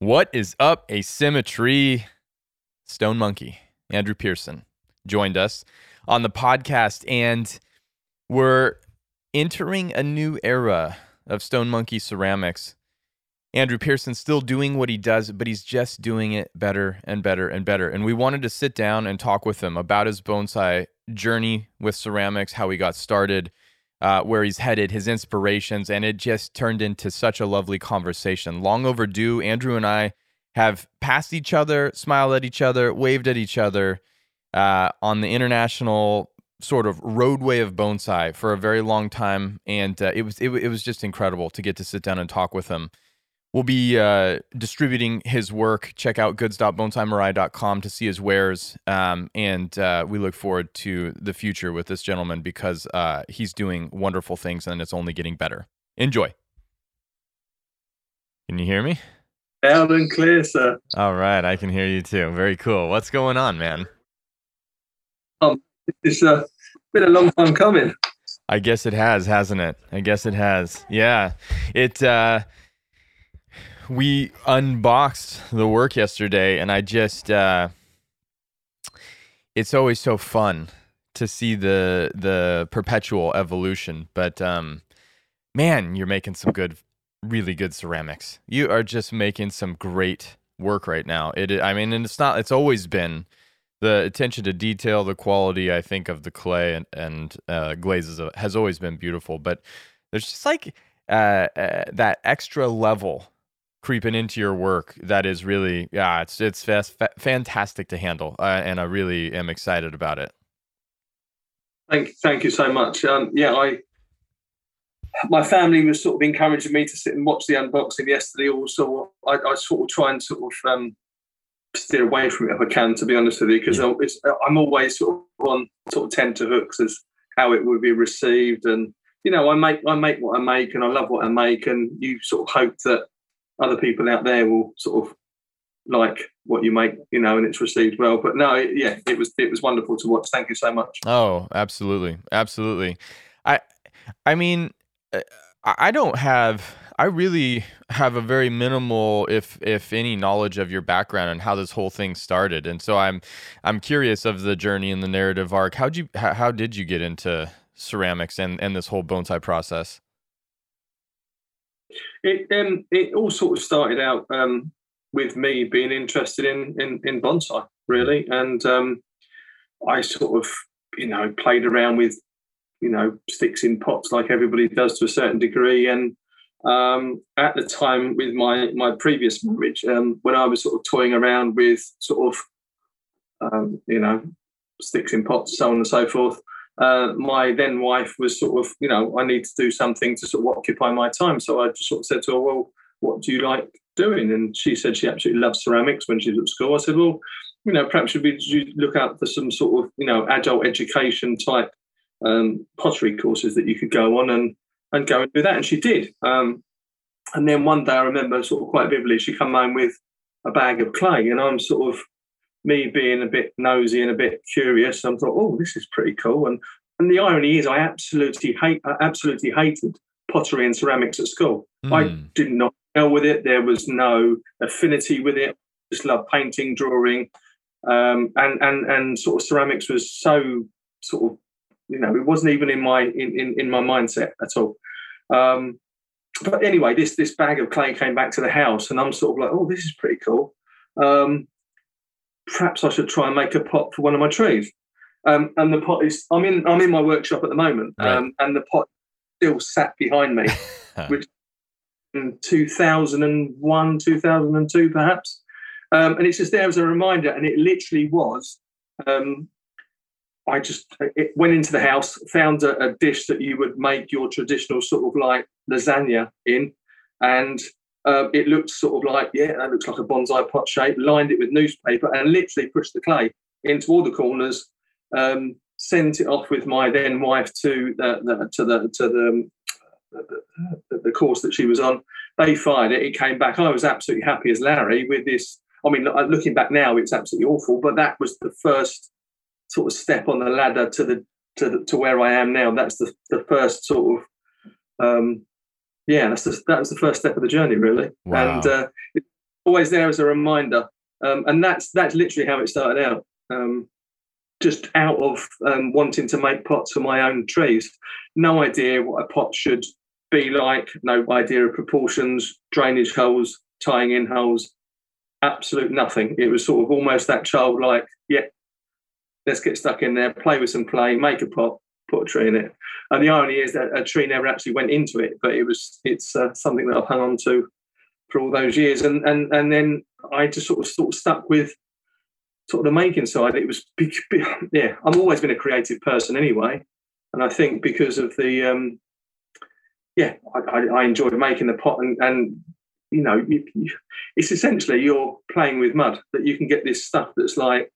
What is up, asymmetry? Stone Monkey, Andrew Pearson, joined us on the podcast, and we're entering a new era of Stone Monkey ceramics. Andrew Pearson's still doing what he does, but he's just doing it better and better and better. And we wanted to sit down and talk with him about his bonsai journey with ceramics, how he got started, uh, where he's headed, his inspirations, and it just turned into such a lovely conversation. Long overdue. Andrew and I have passed each other, smiled at each other, waved at each other uh, on the international sort of roadway of bonsai for a very long time, and uh, it was it, it was just incredible to get to sit down and talk with him. We'll be uh, distributing his work. Check out goods.bonsaimirai.com to see his wares. Um, and uh, we look forward to the future with this gentleman because uh, he's doing wonderful things and it's only getting better. Enjoy. Can you hear me? Loud and clear, sir. All right. I can hear you too. Very cool. What's going on, man? Um, it's uh, been a long time coming. I guess it has, hasn't it? I guess it has. Yeah. It, uh, we unboxed the work yesterday and I just uh it's always so fun to see the the perpetual evolution but um man you're making some good really good ceramics. You are just making some great work right now. It i mean and it's not it's always been the attention to detail the quality i think of the clay and, and uh, glazes has always been beautiful but there's just like uh, uh, that extra level creeping into your work that is really yeah it's it's fast, fa- fantastic to handle uh, and i really am excited about it. Thank thank you so much. Um, yeah i my family was sort of encouraging me to sit and watch the unboxing yesterday also. I, I sort of try and sort of um, steer away from it if i can to be honest with you because yeah. i'm always sort of on sort of tenterhooks as how it would be received. And you know i make i make what i make and i love what i make. And you sort of hope that other people out there will sort of like what you make, you know, and it's received well. But no, it, yeah, it was it was wonderful to watch. Thank you so much. Oh, absolutely, absolutely. I, I mean, uh, I don't have. I really have a very minimal, if if any, knowledge of your background and how this whole thing started, and so I'm I'm curious of the journey and the narrative arc. How'd you how, did you get into ceramics and and this whole bone bonsai process? It um, it all sort of started out um, with me being interested in in, in bonsai, really, and um, I sort of you know played around with you know sticks in pots like everybody does to a certain degree, and um, at the time with my my previous marriage, um, when I was sort of toying around with sort of um, you know sticks in pots, so on and so forth uh, my then wife was sort of, you know, I need to do something to sort of occupy my time. So I just sort of said to her, well, what do you like doing? And she said she absolutely loves ceramics when she was at school. I said, well, you know, perhaps should we look out for some sort of, you know, adult education type um, pottery courses that you could go on and and go and do that. And she did. Um, and then one day I remember sort of quite vividly, she come home with a bag of clay, and I'm sort of me being a bit nosy and a bit curious, I thought, oh, this is pretty cool. And and the irony is, I absolutely hate, I absolutely hated pottery and ceramics at school. Mm. I did not deal with it. There was no affinity with it. I just love painting, drawing, um, and and and sort of ceramics was so sort of, you know, it wasn't even in my in in, in my mindset at all. Um, but anyway, this this bag of clay came back to the house, and I'm sort of like, oh, this is pretty cool. Um, perhaps I should try and make a pot for one of my trees. Um, and the pot is I'm in I'm in my workshop at the moment, right. um, and the pot still sat behind me, which in 2001, 2002 perhaps, um, and it's just there as a reminder. And it literally was. Um, I just it went into the house, found a, a dish that you would make your traditional sort of like lasagna in, and uh, it looked sort of like, yeah, that looks like a bonsai pot shape, lined it with newspaper and literally pushed the clay into all the corners, um, sent it off with my then wife to the, the to the to the, the, the course that she was on. They fired it. It came back. I was absolutely happy as Larry with this. I mean, looking back now, it's absolutely awful, but that was the first sort of step on the ladder to the to, the, to where I am now. That's the, the first sort of um, yeah, that's the, that was the first step of the journey, really. Wow. And uh, always there as a reminder. Um, and that's that's literally how it started out. Um, just out of um, wanting to make pots for my own trees. No idea what a pot should be like. No idea of proportions, drainage holes, tying in holes. Absolute nothing. It was sort of almost that childlike. Yeah, let's get stuck in there, play with some clay, make a pot, put a tree in it. And the irony is that a tree never actually went into it, but it was it's uh, something that I've hung on to for all those years. And and and then I just sort of sort of stuck with sort of the making side. It was yeah. I've always been a creative person anyway, and I think because of the um, yeah, I, I, I enjoyed making the pot and and you know it's essentially you're playing with mud that you can get this stuff that's like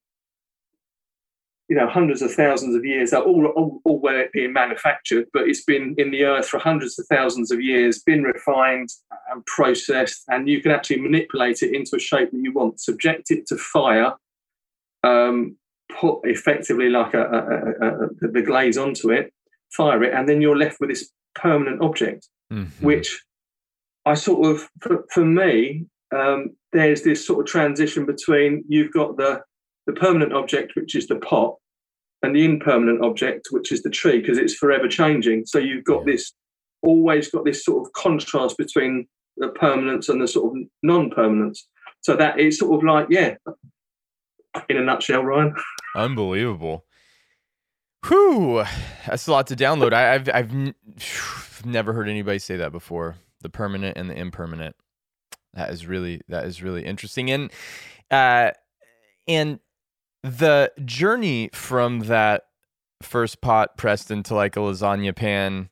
you know hundreds of thousands of years all, all, all where it being manufactured but it's been in the earth for hundreds of thousands of years been refined and processed and you can actually manipulate it into a shape that you want subject it to fire um, put effectively like a, a, a, the glaze onto it fire it and then you're left with this permanent object mm-hmm. which i sort of for, for me um, there's this sort of transition between you've got the the permanent object, which is the pot, and the impermanent object, which is the tree, because it's forever changing. So you've got yeah. this, always got this sort of contrast between the permanence and the sort of non-permanence. So that is sort of like, yeah, in a nutshell, Ryan. Unbelievable. Whew, that's a lot to download. I, have I've n- never heard anybody say that before. The permanent and the impermanent. That is really that is really interesting. And uh, and the journey from that first pot pressed into like a lasagna pan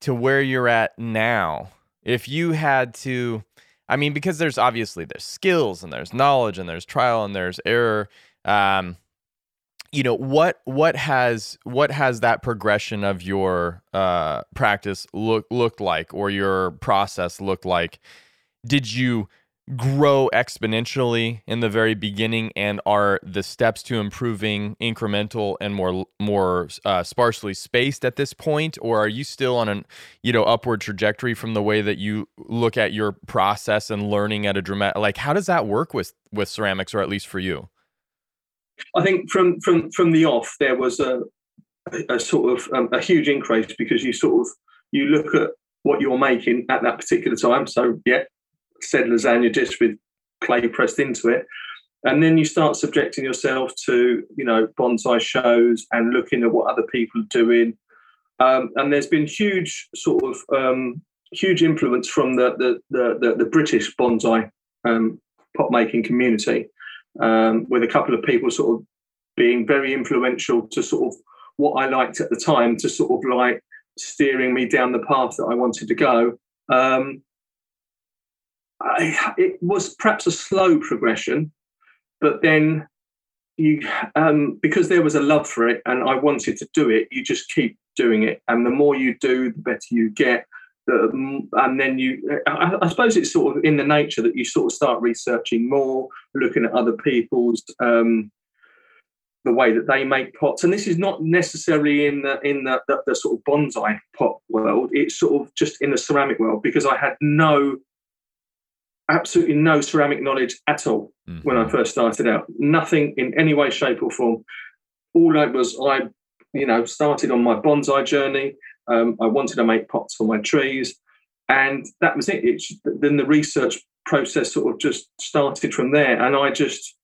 to where you're at now if you had to i mean because there's obviously there's skills and there's knowledge and there's trial and there's error um you know what what has what has that progression of your uh practice look looked like or your process looked like? Did you grow exponentially in the very beginning and are the steps to improving incremental and more more uh, sparsely spaced at this point? Or are you still on an you know upward trajectory from the way that you look at your process and learning at a dramatic like how does that work with with ceramics or at least for you? I think from from from the off there was a a sort of um, a huge increase because you sort of you look at what you're making at that particular time. So yeah said lasagna just with clay pressed into it. And then you start subjecting yourself to, you know, bonsai shows and looking at what other people are doing. Um, and there's been huge sort of um, huge influence from the the, the, the, the British bonsai um, pot making community, um, with a couple of people sort of being very influential to sort of what I liked at the time to sort of like steering me down the path that I wanted to go. Um, I, it was perhaps a slow progression, but then you um, because there was a love for it and I wanted to do it, you just keep doing it, and the more you do, the better you get. The, and then you, I, I, suppose it's sort of in the nature that you sort of start researching more, looking at other people's um, the way that they make pots. And this is not necessarily in the in the, the, the sort of bonsai pot world. It's sort of just in the ceramic world because I had no absolutely no ceramic knowledge at all mm-hmm. when I first started out. Nothing in any way, shape, or form. All I was, I, you know, started on my bonsai journey. Um, I wanted to make pots for my trees, and that was it. It's, then the research process sort of just started from there, and I just.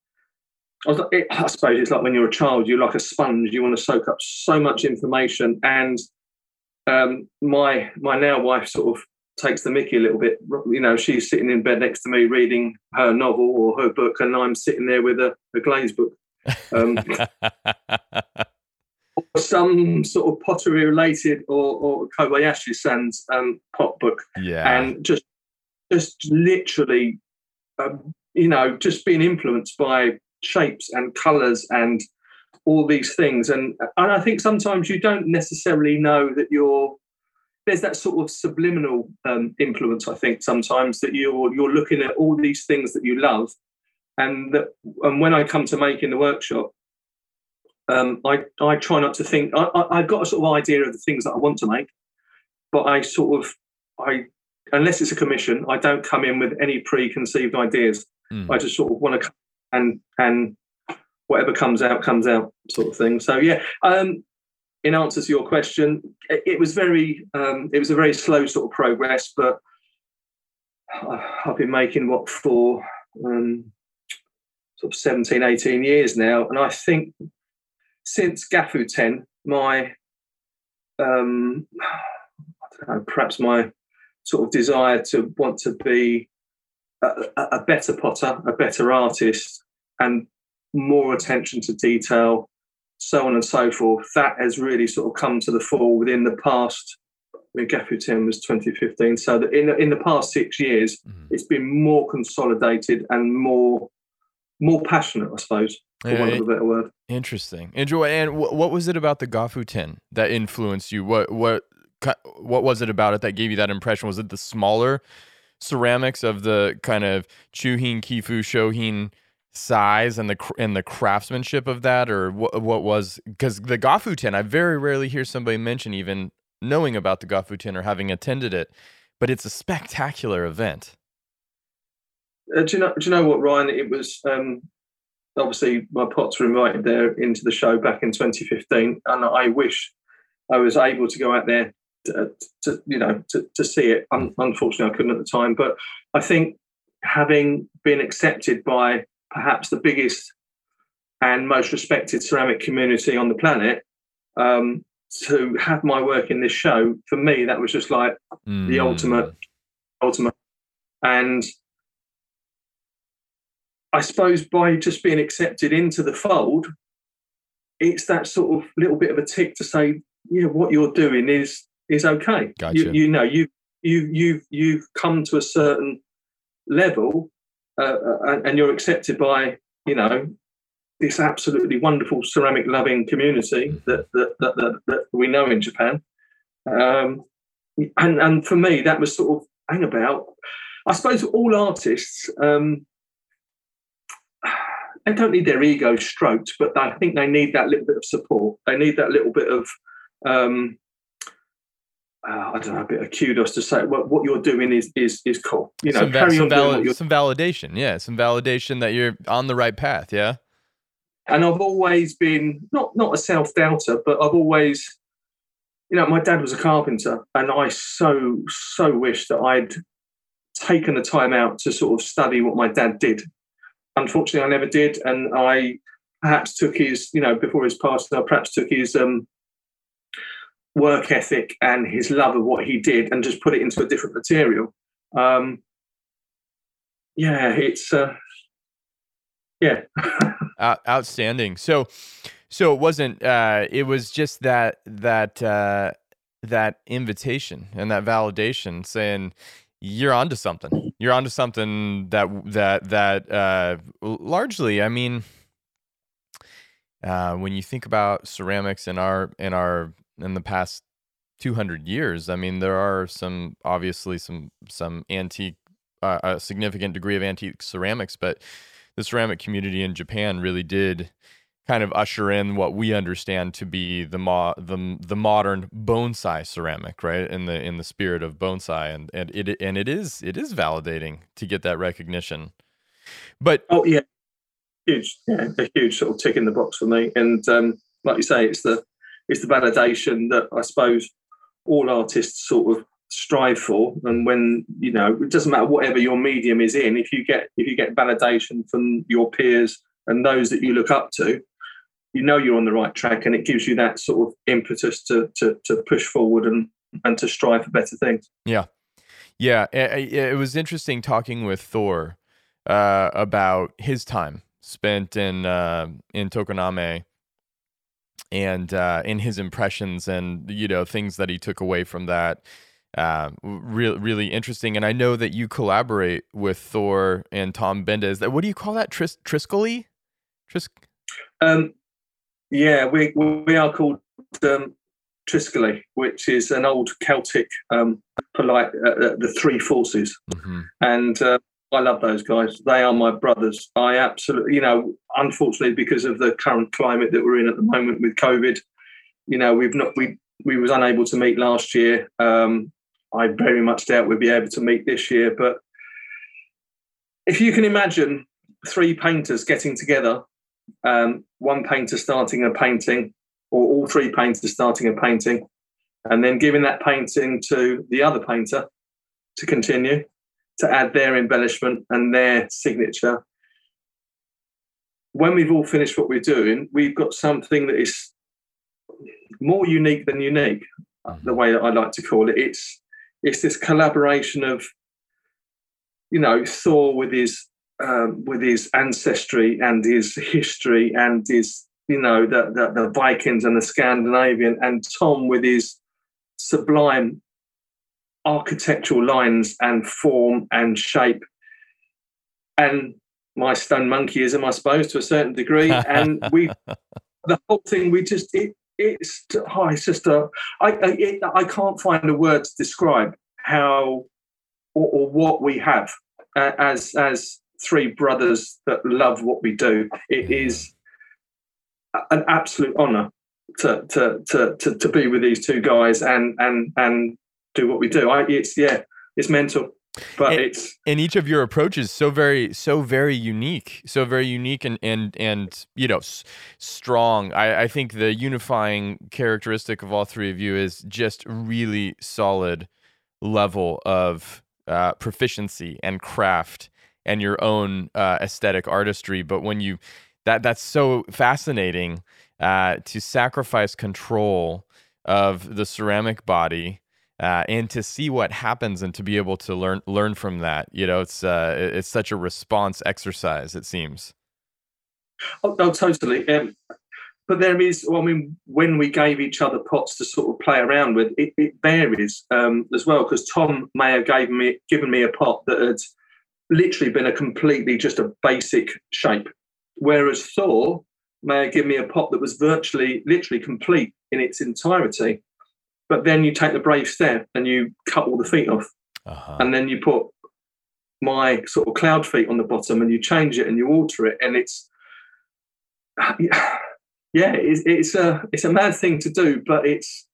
I, was, it, I suppose it's like when you're a child, you're like a sponge. You want to soak up so much information, and um, my my now wife sort of takes the mickey a little bit. You know, she's sitting in bed next to me reading her novel or her book, and I'm sitting there with a, a glaze book. Um, or some sort of pottery related or, or Kobayashi San's um, pot book. Yeah. And just just literally, um, you know, just being influenced by shapes and colours and all these things. And, and I think sometimes you don't necessarily know that you're there's that sort of subliminal um, influence, I think, sometimes that you're you're looking at all these things that you love, and that and when I come to make in the workshop, um, I I try not to think. I, I have got a sort of idea of the things that I want to make, but I sort of I unless it's a commission, I don't come in with any preconceived ideas. Mm. I just sort of want to and and whatever comes out comes out sort of thing. So yeah, um, in answer to your question, it, was very um, it was a very slow sort of progress, but I've been making what for um, sort of 17, 18 years now, and I think since Gafuten, my um, I don't know, perhaps my sort of desire to want to be a, a better potter, a better artist, and more attention to detail, so on and so forth. That has really sort of come to the fore within the past. I mean, Gafuten was 2015. So that in, in the past six years, mm-hmm. it's been more consolidated and more more passionate, I suppose, for yeah, want of a better word. Interesting. Enjoy. And what was it about the Gafuten that influenced you? What what what was it about it that gave you that impression? Was it the smaller ceramics of the kind of Chuhin, Kifu, Shohin size and the and the craftsmanship of that, or what what was because the Gafuten? I very rarely hear somebody mention even knowing about the Gafuten or having attended it, but it's a spectacular event. Uh, do you know? Do you know what, Ryan? It was um, obviously my pots were invited there into the show back in 2015, and I wish I was able to go out there to, to you know to, to see it. Un- unfortunately, I couldn't at the time, but I think having been accepted by perhaps the biggest and most respected ceramic community on the planet, um, to have my work in this show for me that was just like mm. the ultimate, ultimate, and I suppose by just being accepted into the fold, it's that sort of little bit of a tick to say, yeah, what you're doing is is okay. Gotcha. You, you know, you you you've you've come to a certain level, uh, uh, and, you're accepted by you know this absolutely wonderful ceramic loving community mm. that that, that that, that we know in Japan. Um, and and for me, that was sort of hang about. I suppose all artists. Um, they don't need their ego stroked, but I think they need that little bit of support. They need that little bit of, um, uh, I don't know, a bit of kudos to say well, what you're doing is is is cool. You know, some, va- some, vali- some validation, yeah, some validation that you're on the right path, yeah. And I've always been not not a self doubter, but I've always, you know, my dad was a carpenter, and I so so wish that I'd taken the time out to sort of study what my dad did unfortunately, I never did, and I perhaps took his, you know, before his passing, I perhaps took his um, work ethic and his love of what he did and just put it into a different material. Um, yeah, it's uh, yeah, outstanding. So, so it wasn't. Uh, it was just that that uh, that invitation and that validation saying, you're onto something. You're onto something that that that uh, largely, I mean, uh, when you think about ceramics in our in our in the past 200 years, I mean, there are some obviously some some antique, uh, a significant degree of antique ceramics, but the ceramic community in Japan really did kind of usher in what we understand to be the mo- the the modern bonsai ceramic, right? In the in the spirit of bonsai, and and it and it is it is validating to get that recognition. But oh yeah, huge, yeah, a huge sort of tick in the box for me. And um, like you say, it's the it's the validation that I suppose all artists sort of strive for. And when you know it doesn't matter whatever your medium is in if you get if you get validation from your peers and those that you look up to you know you're on the right track and it gives you that sort of impetus to to, to push forward and and to strive for better things. Yeah. Yeah it, it was interesting talking with thor uh, about his time spent in uh, in tokoname and uh, in his impressions and you know things that he took away from that uh, really really interesting. And i know that you collaborate with thor and tom benda that what do you call that? Tris- triscoli Tris- um, yeah, we we are called um, Triscoli, which is an old Celtic um, polite uh, uh, the three forces, mm-hmm. and uh, I love those guys. They are my brothers. I absolutely, you know, unfortunately because of the current climate that we're in at the moment with COVID, you know, we've not we we was unable to meet last year. Um, I very much doubt we'll be able to meet this year, but if you can imagine three painters getting together, um, one painter starting a painting, or all three painters starting a painting, and then giving that painting to the other painter to continue to add their embellishment and their signature. When we've all finished what we're doing, we've got something that is more unique than unique, the way that I like to call it. It's it's this collaboration of, you know, Thor with his um, with his ancestry and his history and his, you know, the, the the Vikings and the Scandinavian, and Tom with his sublime architectural lines and form and shape and my stone monkeyism i suppose to a certain degree. And we the whole thing we just it it's oh, it's just a i I, it, I can't find a word to describe how or, or what we have uh, as as three brothers that love what we do. It is an absolute honor to, to to to to be with these two guys and and and do what we do. I, it's yeah, it's mental, but and, it's and each of your approaches so very so very unique, so very unique and and and you know s- strong. I, I think the unifying characteristic of all three of you is just really solid level of uh, proficiency and craft and your own uh, aesthetic artistry. But when you that that's so fascinating uh, to sacrifice control of the ceramic body uh, and to see what happens and to be able to learn learn from that you know it's uh, it's such a response exercise it seems. Oh, oh totally um, but there is well, i mean when we gave each other pots to sort of play around with it, it varies um, as well because tom may have given me given me a pot that had literally been a completely just a basic shape whereas thor may have given me a pot that was virtually literally complete in its entirety but then you take the brave step and you cut all the feet off, uh-huh. and then you put my sort of cloud feet on the bottom, and you change it and you alter it, and it's yeah, it's, it's a it's a mad thing to do, but it's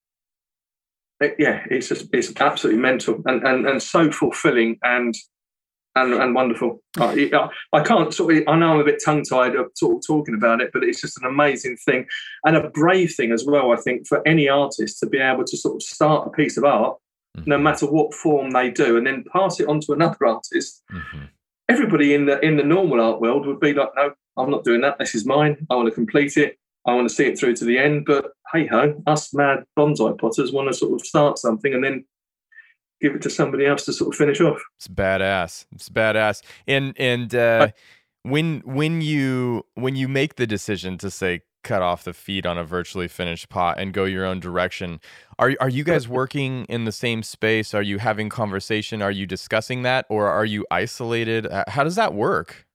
it, yeah, it's just it's absolutely mental and and and so fulfilling. And and, and wonderful. I, I can't sort of, I know I'm a bit tongue tied of sort of talking about it, but it's just an amazing thing and a brave thing as well, I think, for any artist to be able to sort of start a piece of art, mm-hmm. no matter what form they do, and then pass it on to another artist. Mm-hmm. Everybody in the in the normal art world would be like, no, I'm not doing that. This is mine. I want to complete it. I want to see it through to the end. But hey ho, us mad bonsai potters want to sort of start something and then give it to somebody else to sort of finish off. It's badass. It's badass. And and uh, when when you when you make the decision to say cut off the feet on a virtually finished pot and go your own direction, are are you guys working in the same space? Are you having conversation? Are you discussing that, or are you isolated? How does that work?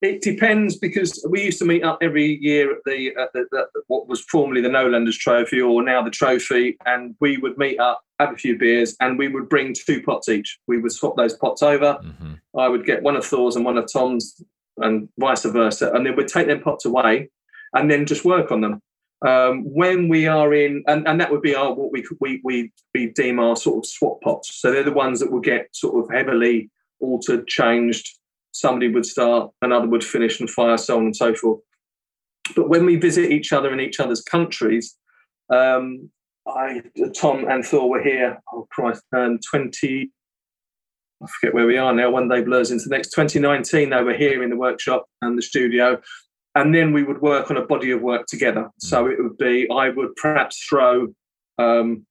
It depends because we used to meet up every year at the, at the, the, what was formerly the Noelanders Trophy or now the Trophy, and we would meet up, have a few beers, and we would bring two pots each. We would swap those pots over. Mm-hmm. I would get one of Thor's and one of Tom's, and vice versa, and then we'd take them pots away, and then just work on them. Um, when we are in, and, and that would be our what we we we we deem our sort of swap pots. So they're the ones that will get sort of heavily altered, changed somebody would start, another would finish and fire, so on and so forth. But when we visit each other in each other's countries, um, I, Tom and Thor were here. Oh Christ, um, twenty. I forget where we are now. One day blurs into the next. 2019, they were here in the workshop and the studio, and then we would work on a body of work together. So it would be I would perhaps throw um,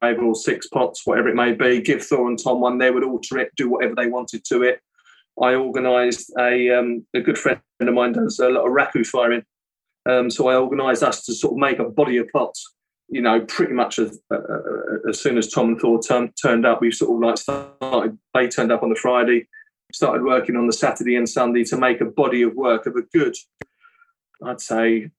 five or six pots, whatever it may be. Give Thor and Tom one. They would alter it, do whatever they wanted to it. I organised a um, a good friend of mine does a lot of raku firing, um, so I organised us to sort of make a body of pots. You know, pretty much as uh, uh, as soon as Tom and Thor turn, turned up, we sort of like started. They turned up on the Friday, started working on the Saturday and Sunday to make a body of work of a good, I'd say,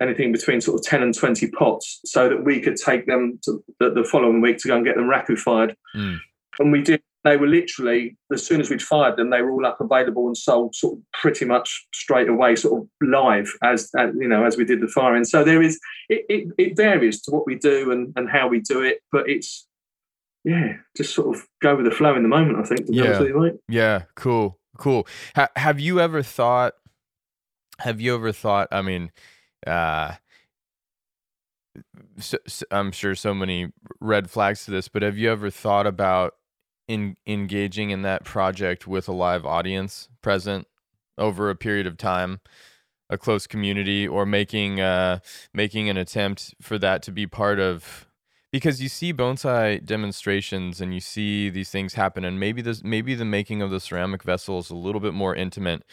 anything between sort of ten and twenty pots, so that we could take them to the, the following week to go and get them raku fired. Mm. And we did they were literally as soon as we'd fired them, they were all up available and sold sort of pretty much straight away, sort of live as, as you know as we did the firing. So there is it, it, it varies to what we do and, and how we do it, but it's yeah, just sort of go with the flow in the moment. I think. yeah. You, yeah. Cool. cool. Ha- have you ever thought? Have you ever thought? I mean, uh, so, so, I'm sure so many red flags to this, but have you ever thought about in engaging in that project with a live audience present over a period of time? a close community or making uh, making an attempt for that to be part of because you see bonsai demonstrations and you see these things happen and maybe this maybe the making of the ceramic vessel is a little bit more intimate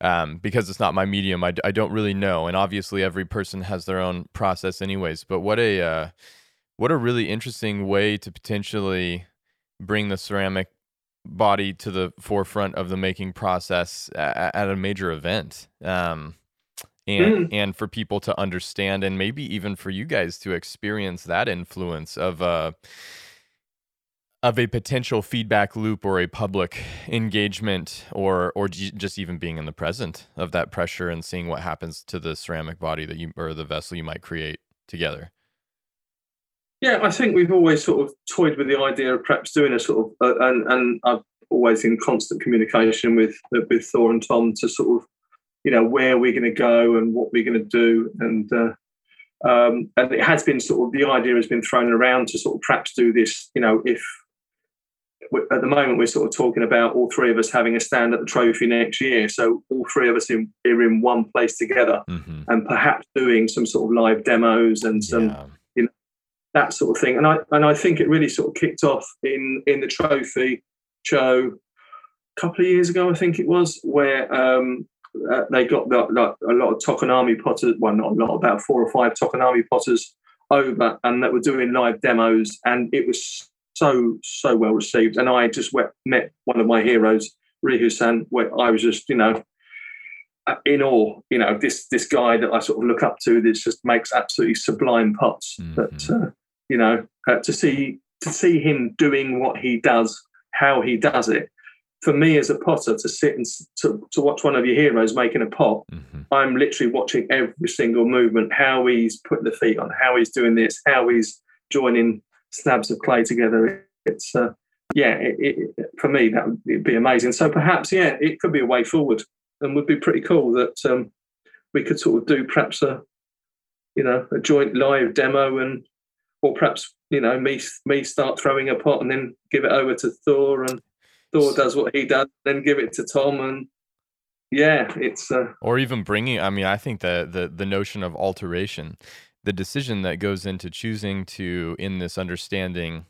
um, because it's not my medium I, I don't really know and obviously every person has their own process anyways but what a uh, what a really interesting way to potentially bring the ceramic body to the forefront of the making process at, at a major event um, and mm. and for people to understand and maybe even for you guys to experience that influence of uh of a potential feedback loop or a public engagement or or just even being in the present of that pressure and seeing what happens to the ceramic body that you or the vessel you might create together yeah i think we've always sort of toyed with the idea of perhaps doing a sort of uh, and and i've always in constant communication with with thor and tom to sort of you know where we're going to go and what we're going to do and uh, um, and it has been sort of the idea has been thrown around to sort of perhaps do this you know if at the moment we're sort of talking about all three of us having a stand at the trophy next year so all three of us in, are in one place together mm-hmm. and perhaps doing some sort of live demos and some yeah. That sort of thing and i and i think it really sort of kicked off in in the trophy show a couple of years ago i think it was where um, uh, they got the, like, a lot of Tokoname potters, well, not a lot, about four or five Tokoname potters over, and that were doing live demos, and it was so so well received. And I just went, met one of my heroes, Rihu-san, where I was just, you know, uh, in awe. You know, this this guy that I sort of look up to, that just makes absolutely sublime pots. Mm-hmm. But uh, you know, uh, to see to see him doing what he does, how he does it, for me as a potter to sit and to, to watch one of your heroes making a pot, mm-hmm. I'm literally watching every single movement, how he's putting the feet on, how he's doing this, how he's joining slabs of clay together. It's uh, yeah, it, it, for me that would be amazing. So perhaps yeah, it could be a way forward, and would be pretty cool that um, we could sort of do perhaps a you know a joint live demo and or perhaps you know me me start throwing a pot and then give it over to Thor and Thor does what he does, then give it to Tom, and yeah, it's uh, or even bringing. I mean, I think the the the notion of alteration, the decision that goes into choosing to in this understanding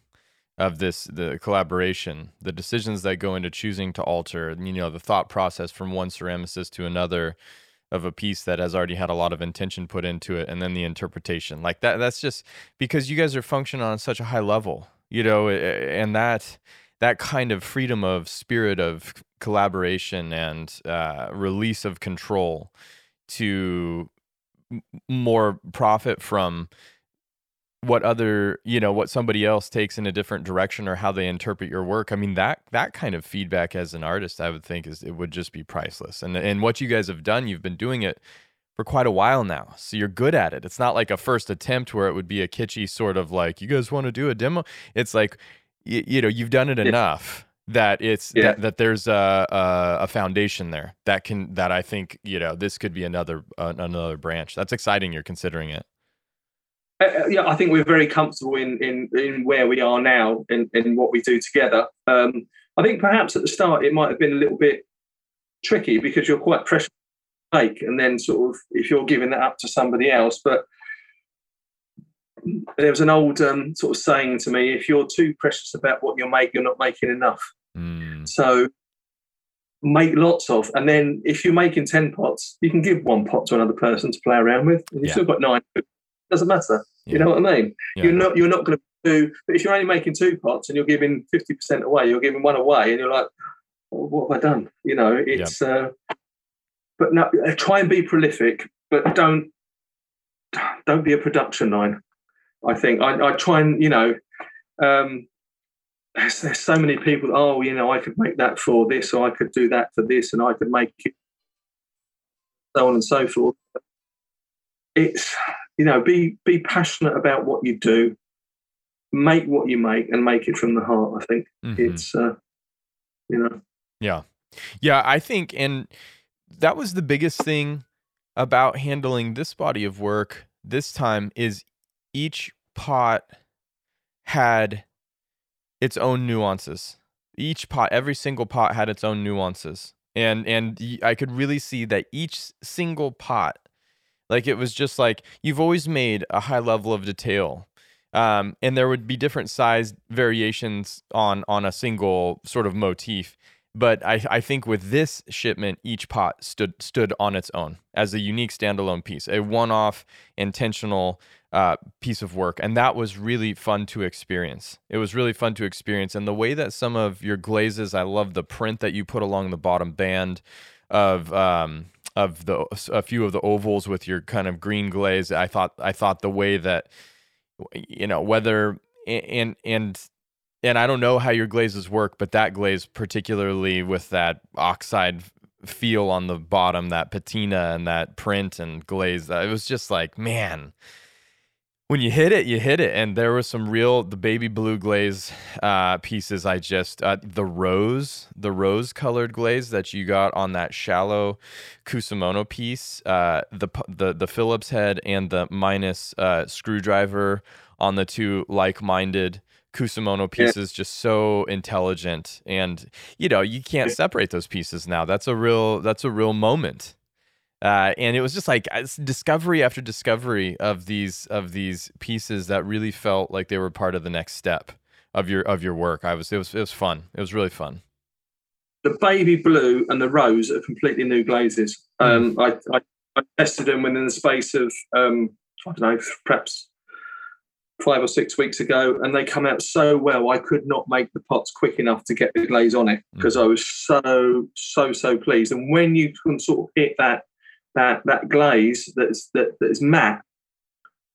of this the collaboration the decisions that go into choosing to alter you know the thought process from one ceramicist to another of a piece that has already had a lot of intention put into it and then the interpretation. Like that that's just because you guys are functioning on such a high level you know and that that kind of freedom of spirit of collaboration and uh, release of control to more profit from what other you know what somebody else takes in a different direction or how they interpret your work i mean that that kind of feedback as an artist i would think is it would just be priceless and and what you guys have done you've been doing it for quite a while now so you're good at it it's not like a first attempt where it would be a kitschy sort of like you guys want to do a demo it's like you, you know you've done it yeah. enough that it's yeah. that, that there's a, a, a foundation there that can that I think you know this could be another uh, another branch. That's exciting. You're considering it. Uh, uh, yeah, I think we're very comfortable in in, in where we are now in, in what we do together. Um, I think perhaps at the start it might have been a little bit tricky because you're quite precious make, and then sort of if you're giving that up to somebody else, but there was an old um, sort of saying to me: if you're too precious about what you make, you're not making enough. Mm. So make lots of, and then if you're making ten pots, you can give one pot to another person to play around with, and you've yeah. still got nine. Doesn't matter. Yeah. You know what I mean? Yeah. You're not you're not going to do. But if you're only making two pots and you're giving fifty percent away, you're giving one away, and you're like, oh, what have I done? You know, it's. Uh, but no, try and be prolific, but don't don't be a production line. I think I, I try and you know, um, there's, there's, so many people. Oh, you know, I could make that for this, or I could do that for this, and I could make it so on and so forth. It's you know, be be passionate about what you do, make what you make, and make it from the heart. I think mm-hmm. it's uh, you know, yeah. Yeah, I think, and that was the biggest thing about handling this body of work this time is each pot had its own nuances. Each pot, every single pot had its own nuances. And and I could really see that each single pot like it was just like you've always made a high level of detail. Um, and there would be different size variations on on a single sort of motif but I, I think with this shipment, each pot stood stood on its own as a unique standalone piece, a one-off intentional uh, piece of work, and that was really fun to experience. It was really fun to experience, and the way that some of your glazes, I love the print that you put along the bottom band of um, of the a few of the ovals with your kind of green glaze. I thought I thought the way that you know whether and and and I don't know how your glazes work, but that glaze, particularly with that oxide feel on the bottom, that patina and that print and glaze, uh, it was just like, man, when you hit it, you hit it. And there was some real, the baby blue glaze uh, pieces. I just, uh, the rose, the rose colored glaze that you got on that shallow kusamono piece, uh, the, the, the Phillips head and the minus uh, screwdriver on the two like minded kusamono pieces yeah. just so intelligent and you know you can't separate those pieces now that's a real that's a real moment uh, and it was just like discovery after discovery of these of these pieces that really felt like they were part of the next step of your of your work I was it was it was fun it was really fun the baby blue and the rose are completely new glazes mm. um, I, I, I tested them within the space of um, I don't know perhaps five or six weeks ago, and they come out so well. I could not make the pots quick enough to get the glaze on it because mm. I was so so so pleased. And when you can sort of hit that that that glaze that's that that is matte,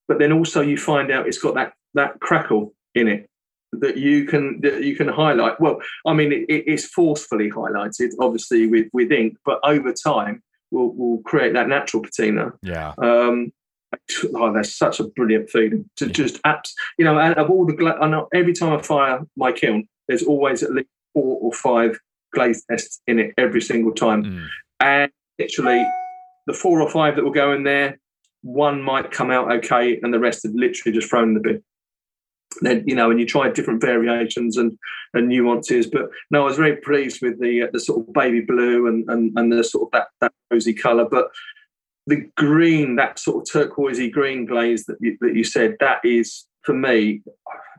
but then also you find out it's got that that crackle in it that you can that you can highlight. Well, I mean, it, it's forcefully highlighted, obviously with with ink, but over time will will create that natural patina. Yeah. Um, oh, that's such a brilliant feeling to just apps. You know, out of all the, gla- I know every time I fire my kiln, there's always at least four or five glaze tests in it every single time, mm. and literally the four or five that will go in there, one might come out okay, and the rest are literally just thrown in the bin. Then you know, and you try different variations and and nuances. But no, I was very pleased with the uh, the sort of baby blue and and, and the sort of that that rosy colour. But the green, that sort of turquoisey green glaze that you, that you said, that is for me,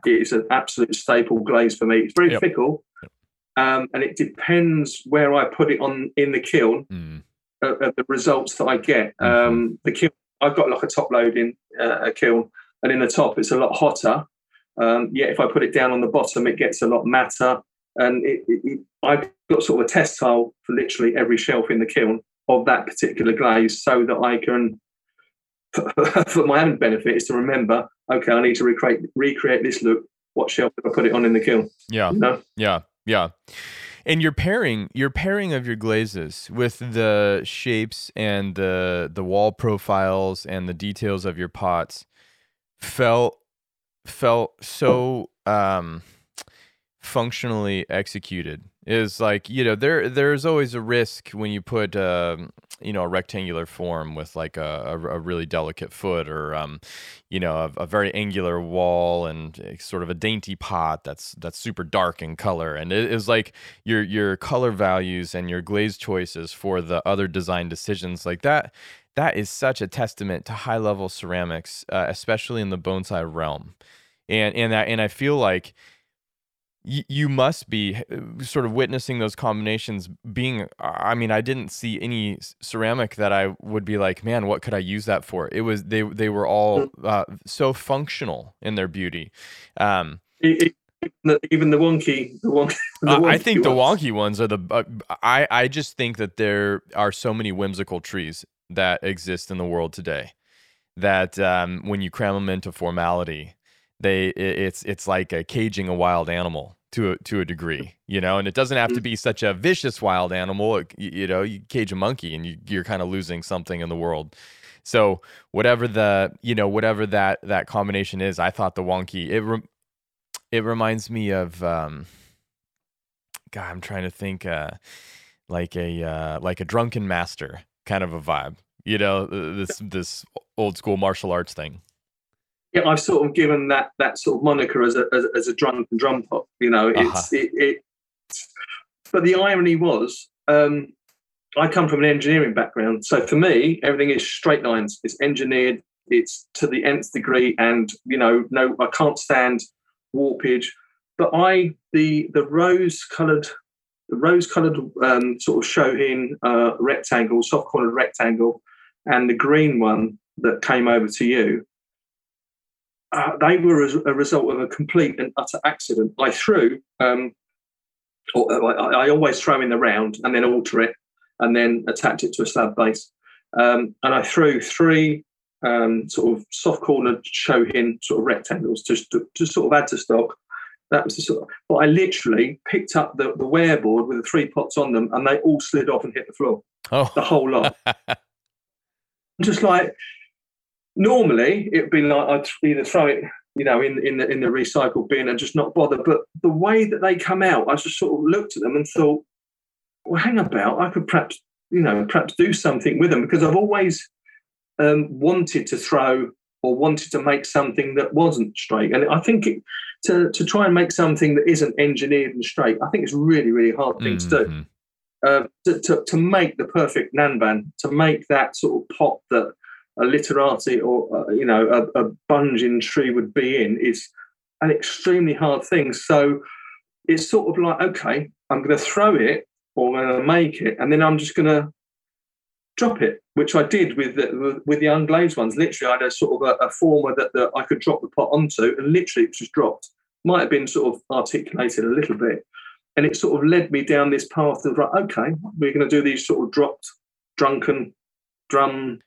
it is an absolute staple glaze for me. It's very yep. fickle, um, and it depends where I put it on in the kiln. Mm. Uh, uh, the results that I get. Mm-hmm. Um, the kiln, I've got like a top loading uh, a kiln, and in the top it's a lot hotter. Um, yet if I put it down on the bottom, it gets a lot matter. And it, it, it, I've got sort of a test tile for literally every shelf in the kiln of that particular glaze so that I can, for my own benefit, is to remember, okay, I need to recreate recreate this look. What shelf did I put it on in the kiln? Yeah. You know? Yeah. Yeah. And your pairing, your pairing of your glazes with the shapes and the the wall profiles and the details of your pots felt felt so um functionally executed. Is like you know there there's always a risk when you put um, you know a rectangular form with like a, a, a really delicate foot or um, you know a, a, very angular wall and sort of a dainty pot that's that's super dark in color. And it is like your your color values and your glaze choices for the other design decisions like that that is such a testament to high level ceramics uh, especially in the bonsai realm. And and that and I feel like you must be uh, sort of witnessing those combinations being i mean i didn't see any ceramic that i would be like man what could i use that for it was they they were all mm. uh, so functional in their beauty um, even the wonky the wonky, the wonky i think ones. the wonky ones are the uh, i i just think that there are so many whimsical trees that exist in the world today that um, when you cram them into formality they it's it's like a caging a wild animal to a, to a degree, you know, and it doesn't have to mm-hmm. be such a vicious wild animal. You, you know, you cage a monkey and you, you're kind of losing something in the world. So whatever the you know whatever that that combination is, I thought the wonky it re- it reminds me of um, God. I'm trying to think. Uh, like a uh, like a drunken master kind of a vibe. You know, this this old school martial arts thing. Yeah, I've sort of given that that sort of moniker as a as, as a and drum pop. You know, it's uh-huh. it, it. But the irony was, um, I come from an engineering background, so for me, everything is straight lines. It's engineered. It's to the nth degree, and you know, no, I can't stand warpage. But I, the the rose coloured the rose-coloured um, sort of Shohin uh, rectangle, soft-cornered rectangle, and the green one that came over to you, uh, they were a, a, result of a complete and utter accident. I threw, um, or, uh, I, I, always throw in the round and then alter it, and then attach it to a slab base. Um, and I threw three um, sort of soft-cornered Shohin sort of rectangles just to, to sort of add to stock that was the sort of, but I literally picked up the, the ware board with the three pots on them and they all slid off and hit the floor. Oh. The whole lot. just like normally it'd be like I'd either throw it, you know, in, in the in the recycle bin and just not bother. But the way that they come out, I just sort of looked at them and thought, well, hang about, I could perhaps, you know, perhaps do something with them because I've always um, wanted to throw or wanted to make something that wasn't straight. And I think it, to, to try and make something that isn't engineered and straight, I think it's really, really hard thing mm-hmm. to do. Mm-hmm. Uh, to, to, to, make the perfect nanban, to make that sort of pot that a literati or, uh, you know, a, a bunjin tree would be in is an extremely hard thing. So it's sort of like, okay, I'm going to throw it or I'm going to make it, and then I'm just going to drop it, which I did with the, with the unglazed ones. Literally, I had a sort of a, a former that, that I could drop the pot onto, and literally it just dropped. Might have been sort of articulated a little bit, and it sort of led me down this path of like, okay, we're going to do these sort of dropped, drunken drum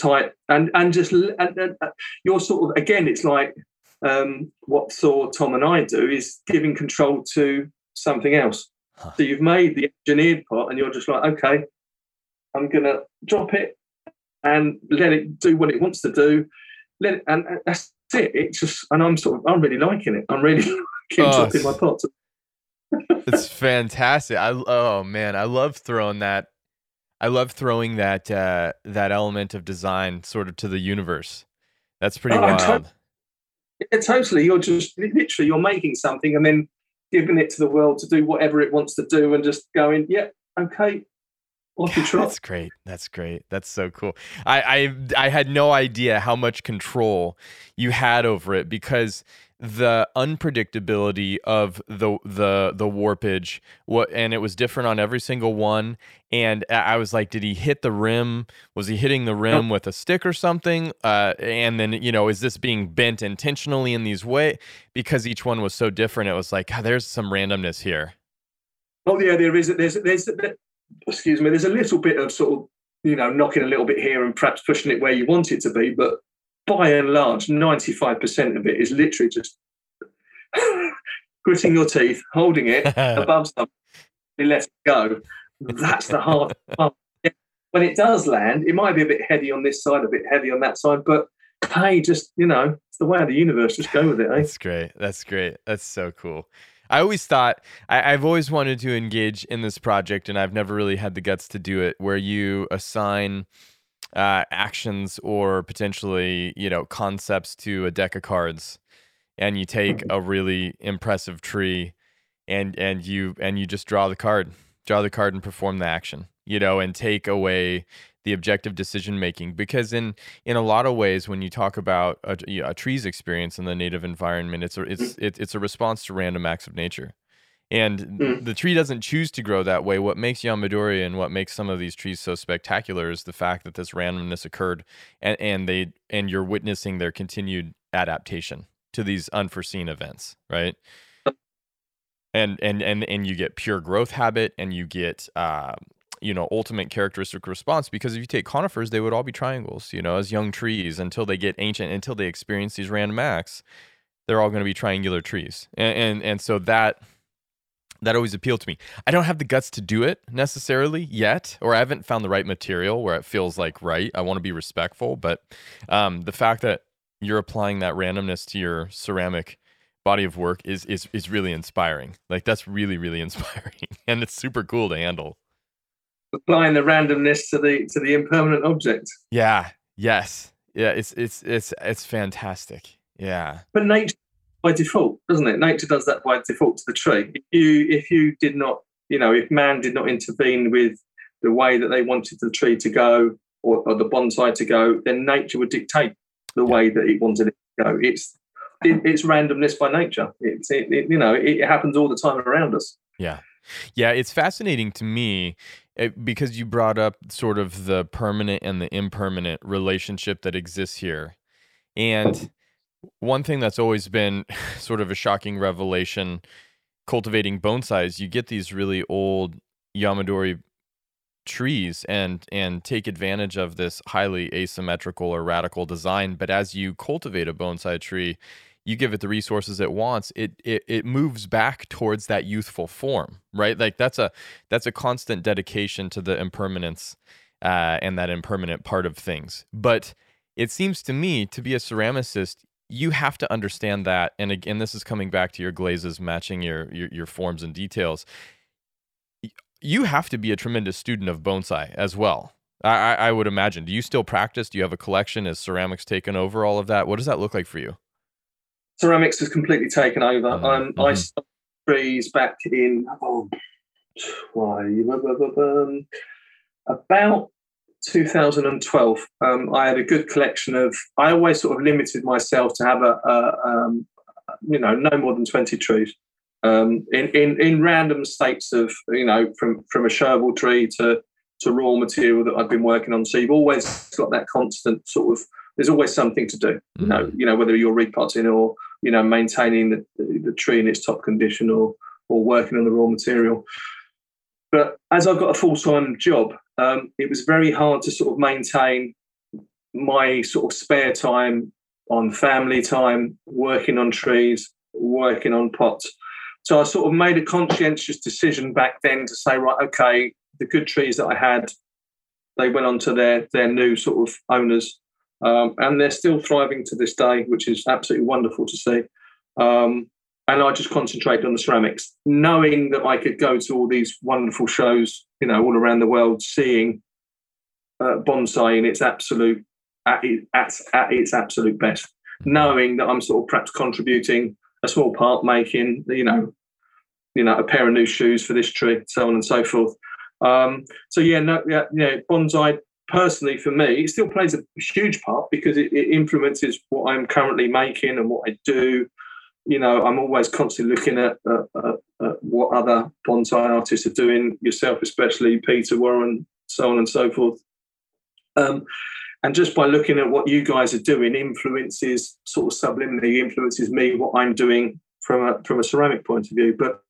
type, and and just and, and, you're sort of again, it's like um, what Thor, Tom, and I do is giving control to something else. Huh. So you've made the engineered pot, and you're just like, okay, I'm to drop it and let it do what it wants to do. Let it, and that's it. It's just, and I'm sort of, I'm really liking it. I'm really liking oh, dropping my pots. it's fantastic. I oh man, I love throwing that. I love throwing that uh, that element of design sort of to the universe. That's pretty oh, wild. To- yeah, totally. You're just literally you're making something and then giving it to the world to do whatever it wants to do, and just going, yeah, okay, that's great. That's great. That's so cool. I, I I had no idea how much control you had over it because the unpredictability of the the the warpage what and it was different on every single one. And i was like did he hit the rim? Was he hitting the rim with a stick or something? Uh, and then you know is this being bent intentionally in these way? Because each one was so different it was like oh, there's some randomness here. Oh yeah there is there's there's excuse me, there's a little bit of sort of, you know, knocking a little bit here and perhaps pushing it where you want it to be. But by and large, 95% of it is literally just gritting your teeth, holding it above something, let it go. That's the hard part. When it does land, it might be a bit heavy on this side, a bit heavy on that side, but hey, just, you know, it's the way of the universe. Just go with it. Eh? That's great. That's great. That's so cool. I always thought I, have always wanted to engage in this project, and I've never really had the guts to do it. Where you assign uh, actions or potentially, you know, concepts to a deck of cards, and you take a really impressive tree, and and you and you just draw the card, draw the card, and perform the action. You know, and take away the objective decision making because in in a lot of ways when you talk about a, a tree's experience in the native environment it's a, it's it, it's a response to random acts of nature and mm. the tree doesn't choose to grow that way. What makes yamadori and what makes some of these trees so spectacular is the fact that this randomness occurred and, and they and you're witnessing their continued adaptation to these unforeseen events right? And and and and you get pure growth habit and you get uh, you know ultimate characteristic response because if you take conifers they would all be triangles you know as young trees until they get ancient until they experience these random acts they're all going to be triangular trees. And, and and so that that always appealed to me i don't have the guts to do it necessarily yet or i haven't found the right material where it feels like right i want to be respectful but um, the fact that you're applying that randomness to your ceramic body of work is is is really inspiring like that's really really inspiring and it's super cool to handle applying the randomness to the to the impermanent object. Yeah. Yes. Yeah. It's it's it's it's fantastic. Yeah. But nature by default, doesn't it? Nature does that by default to the tree. If you if you did not, you know, if man did not intervene with the way that they wanted the tree to go or, or the bonsai to go, then nature would dictate the way that it wanted it to go. It's it, it's randomness by nature. It's it, it, you know it happens all the time around us. Yeah, yeah. It's fascinating to me eh, because you brought up sort of the permanent and the impermanent relationship that exists here, and one thing that's always been sort of a shocking revelation cultivating bonsai is you get these really old Yamadori trees and and take advantage of this highly asymmetrical or radical design. But as you cultivate a bonsai tree you give it the resources it wants it, it it moves back towards that youthful form right? Like that's a that's a constant dedication to the impermanence uh, and that impermanent part of things. But it seems to me to be a ceramicist you have to understand that and again this is coming back to your glazes matching your your, your forms and details you have to be a tremendous student of bonsai as well. I, I would imagine. Do you still practice? Do you have a collection? Is ceramics taken over all of that? What does that look like for you? Ceramics has completely taken over. Mm-hmm. Um, I mm-hmm. started trees back in oh, why, um, about 2012. Um, I had a good collection of. I always sort of limited myself to have a, a um, you know, no more than 20 trees um, in, in in random states of you know from from a sherwood tree to to raw material that I've been working on. So you've always got that constant sort of. There's always something to do. You know, mm-hmm. you know whether you're repotting or you know maintaining the, the, the tree in its top condition or or working on the raw material. But as I've got a full time job, um, it was very hard to sort of maintain my sort of spare time on family time, working on trees, working on pots. So I sort of made a conscientious decision back then to say, right, okay, the good trees that I had, they went on to their their new sort of owners, um, and they're still thriving to this day, which is absolutely wonderful to see. Um, and I just concentrated on the ceramics, knowing that I could go to all these wonderful shows, you know, all around the world, seeing uh, bonsai in its absolute at, at, at its absolute best, knowing that I'm sort of perhaps contributing a small part making, you know, you know, a pair of new shoes for this tree, so on and so forth. Um, so yeah, no, yeah, yeah, bonsai personally for me, it still plays a huge part because it, it, influences what I'm currently making and what I do. You know, I'm always constantly looking at, uh, uh, what other bonsai artists are doing, yourself especially, Peter Warren, so on and so forth. Um, and just by looking at what you guys are doing influences sort of subliminally influences me what i'm doing from a from a ceramic point of view but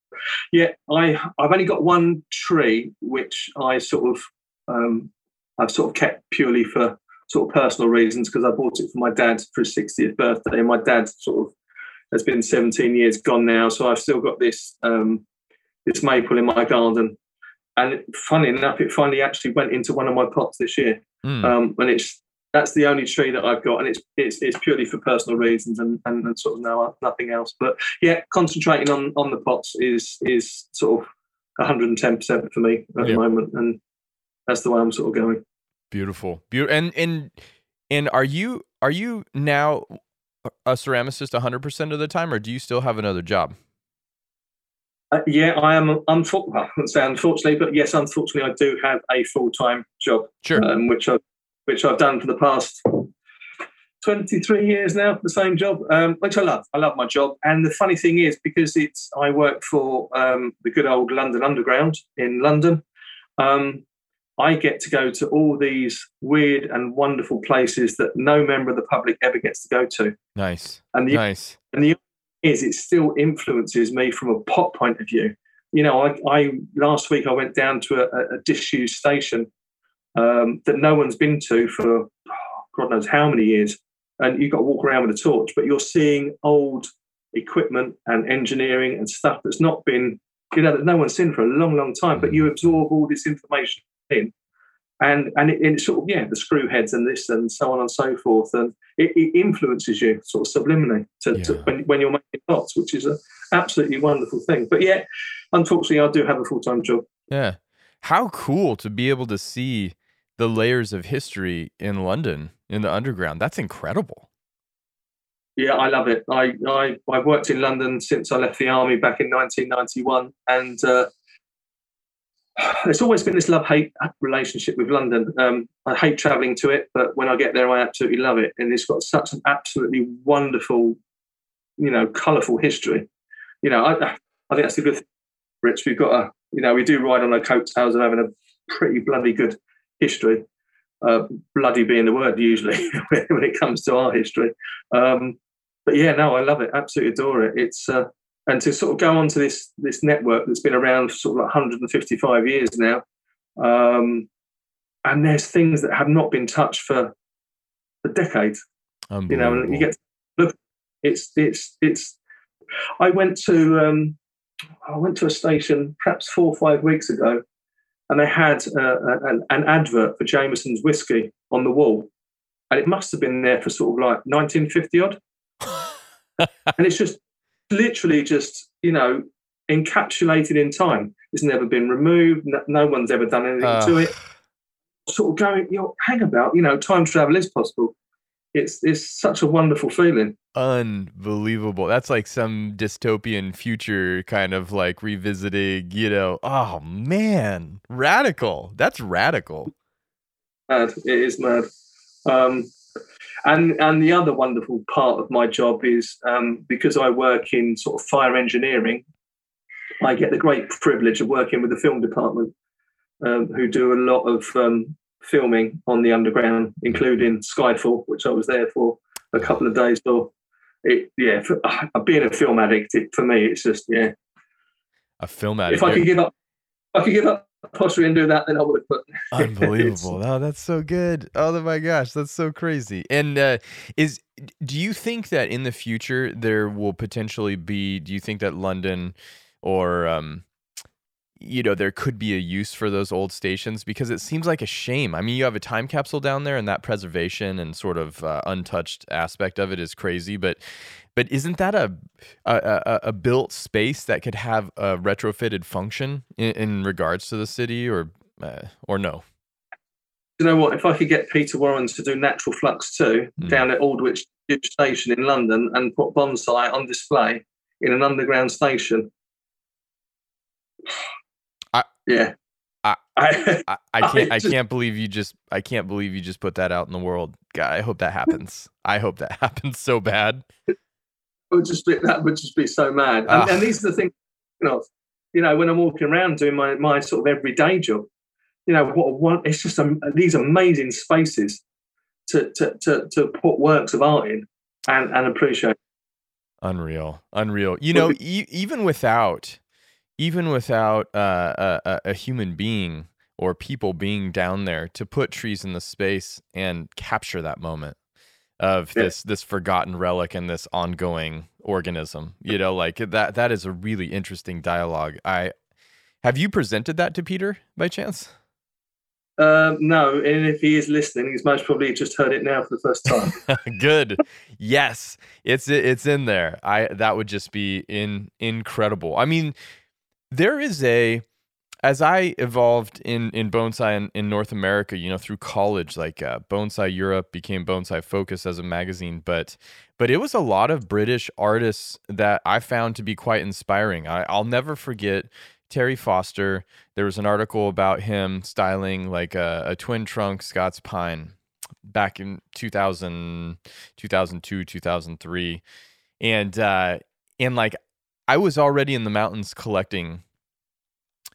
yeah i i've only got one tree which i sort of um, i've sort of kept purely for sort of personal reasons because i bought it for my dad for his 60th birthday and my dad sort of has been 17 years gone now so i've still got this um, this maple in my garden and funny enough it finally actually went into one of my pots this year mm. um, and it's that's the only tree that I've got, and it's it's, it's purely for personal reasons and, and, and sort of now nothing else. But yeah, concentrating on on the pots is is sort of 110 percent for me at the moment, and that's the way I'm sort of going. Beautiful, beautiful, and and and are you are you now a ceramicist 100 percent of the time, or do you still have another job? Uh, yeah, I am. Unfortunately, well, unfortunately, but yes, unfortunately, I do have a full time job, sure. um, which I which I've done for the past 23 years now, the same job, um, which I love. I love my job. And the funny thing is, because it's I work for um, the good old London Underground in London, um, I get to go to all these weird and wonderful places that no member of the public ever gets to go to. Nice. And the, nice. And the is it still influences me from a pot point of view. You know, I, I last week I went down to a, a disused station um, that no one's been to for God knows how many years. And you've got to walk around with a torch, but you're seeing old equipment and engineering and stuff that's not been, you know, that no one's seen for a long, long time. But you absorb all this information in, and and it, it sort of yeah, the screw heads and this and so on and so forth, and it, it influences you sort of subliminally to, yeah. to when, when, you're making pots, which is an absolutely wonderful thing. But yeah, unfortunately, I do have a full time job. Yeah. how cool to be able to see the layers of history in London in the underground. That's incredible. Yeah, I love it. I, I I've worked in London since I left the army back in 1991, and uh, it's always been this love hate relationship with London. Um, I hate travelling to it, but when I get there, I absolutely love it, and it's got such an absolutely wonderful, you know, colourful history. You know, I, I think that's a good thing, Rich. We've got a, you know, we do ride on our coattails of having a pretty bloody good history. Uh, bloody being the word usually when it comes to our history. Um, but yeah, no, I love it. Absolutely adore it. It's uh, and to sort of go onto this this network that's been around for sort of like 155 years now, um, and there's things that have not been touched for for decades. You know, and you get look. It's it's it's. I went to um, I went to a station perhaps four or five weeks ago, and they had uh, an, an advert for Jameson's whiskey on the wall, and it must have been there for sort of like 1950 odd. and it's just literally just you know encapsulated in time. It's never been removed. No, no one's ever done anything uh. to it. Sort of going, you know, hang about. You know, time travel is possible. It's it's such a wonderful feeling. Unbelievable. That's like some dystopian future kind of like revisiting. You know, oh man, radical. That's radical. Mad. It is mad. Um, and and the other wonderful part of my job is um, because I work in sort of fire engineering, I get the great privilege of working with the film department, um, who do a lot of um, filming on the underground, including Skyfall, which I was there for a couple of days. So, it, yeah, for, uh, being a film addict, it, for me, it's just yeah. A film addict. If I could give up, I could give up pottery and do that, then I would. But unbelievable! oh, that's so good. Oh my gosh, that's so crazy. And uh, is do you think that in the future there will potentially be? Do you think that London or um, you know there could be a use for those old stations because it seems like a shame. I mean, you have a time capsule down there, and that preservation and sort of uh, untouched aspect of it is crazy. But but isn't that a a, a, a built space that could have a retrofitted function in, in regards to the city, or uh, or no? You know what? If I could get Peter Warren to do Natural Flux too mm. down at Aldwych Station in London and put bonsai on display in an underground station, I, yeah. I, I, I can't I, just, I, can't believe you just I can't believe you just put that out in the world. God, I hope that happens. I hope that happens so bad. Would just be that would just be so mad. And, and these are the things you know, you know, when I'm walking around doing my, my sort of everyday job, you know, what one it's just um, these amazing spaces to, to to to put works of art in and and appreciate. Unreal, unreal. You know, e- even without even without uh, a, a human being or people being down there to put trees in the space and capture that moment of yeah. this this forgotten relic and this ongoing organism you know like that that is a really interesting dialogue i have you presented that to peter by chance um, no, and if he is listening, he's most probably just heard it now for the first time. Good. Yes, it's it's in there. I that would just be in incredible. I mean, there is a as I evolved in in bonsai in, in North America, you know, through college, like uh, Bonsai Europe became Bonsai Focus as a magazine, but but it was a lot of British artists that I found to be quite inspiring. I, I'll never forget Terry Foster. There was an article about him styling like a, a twin trunk Scots pine back in 2000, 2002, 2003, and uh, and like I was already in the mountains collecting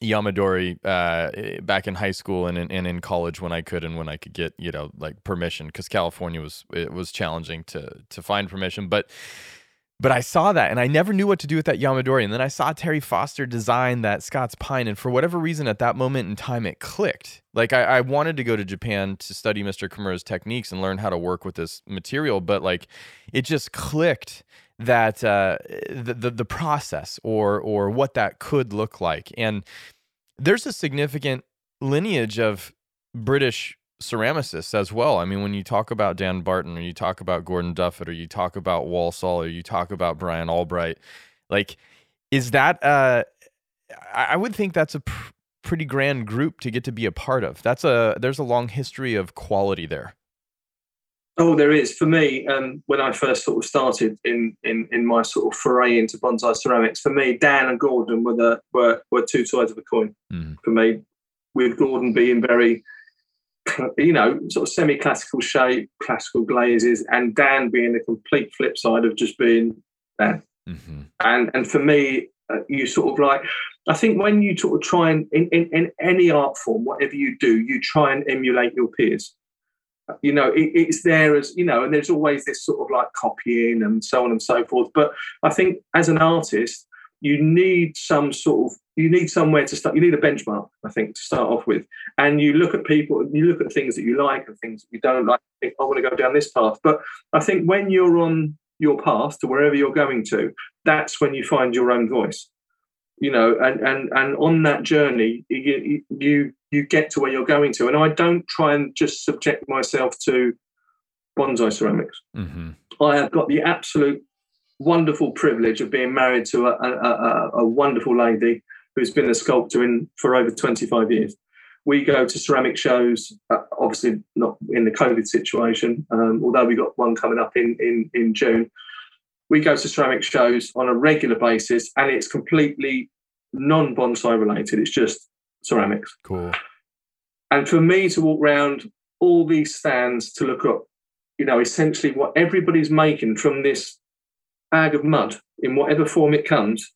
Yamadori uh, back in high school and in, and in college when I could and when I could get you know like permission because California was it was challenging to to find permission. But but I saw that and I never knew what to do with that Yamadori. And then I saw Terry Foster design that Scots pine. And for whatever reason at that moment in time it clicked. Like I, I wanted to go to Japan to study Mr. Kimura's techniques and learn how to work with this material but like it just clicked that uh, the, the, the process or or what that could look like. And there's a significant lineage of British ceramicists as well. I mean, when you talk about Dan Barton or you talk about Gordon Duffett or you talk about Walsall or you talk about Brian Albright, like, is that uh, I would think that's a pr- pretty grand group to get to be a part of. That's a there's a long history of quality there. Oh, there is. For me, um, when I first sort of started in, in in my sort of foray into bonsai ceramics, for me, Dan and Gordon were the were, were two sides of a coin. Mm. For me, with Gordon being very, you know, sort of semi-classical shape, classical glazes, and Dan being the complete flip side of just being Dan. Mm-hmm. And and for me, uh, you sort of like, I think when you sort of try and in, in, in any art form, whatever you do, you try and emulate your peers you know it, it's there as you know and there's always this sort of like copying and so on and so forth. But i think as an artist you need some sort of you need somewhere to start you need a benchmark i think to start off with. And you look at people you look at things that you like and things that you don't like think i want to go down this path. But i think when you're on your path to wherever you're going to that's when you find your own voice you know and and and on that journey you you you get to where you're going to. And i don't try and just subject myself to bonsai ceramics. Mm-hmm. i have got the absolute wonderful privilege of being married to a, a, a, a wonderful lady who's been a sculptor in for over 25 years. We go to ceramic shows, uh, obviously not in the COVID situation, um, although we got one coming up in, in, in June we go to ceramic shows on a regular basis and it's completely non bonsai related. It's just ceramics. Cool. And for me to walk around all these stands to look up, you know, essentially what everybody's making from this bag of mud in whatever form it comes,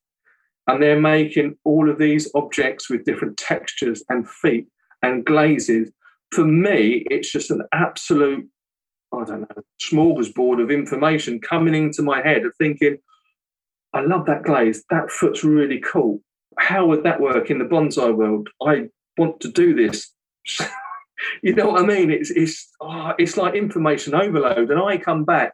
and they're making all of these objects with different textures and feet and glazes. For me, it's just an absolute I don't know, smorgasbord of information coming into my head of thinking, I love that glaze. That foot's really cool. How would that work in the bonsai world? I want to do this. you know what I mean? It's it's oh, it's like information overload. And I come back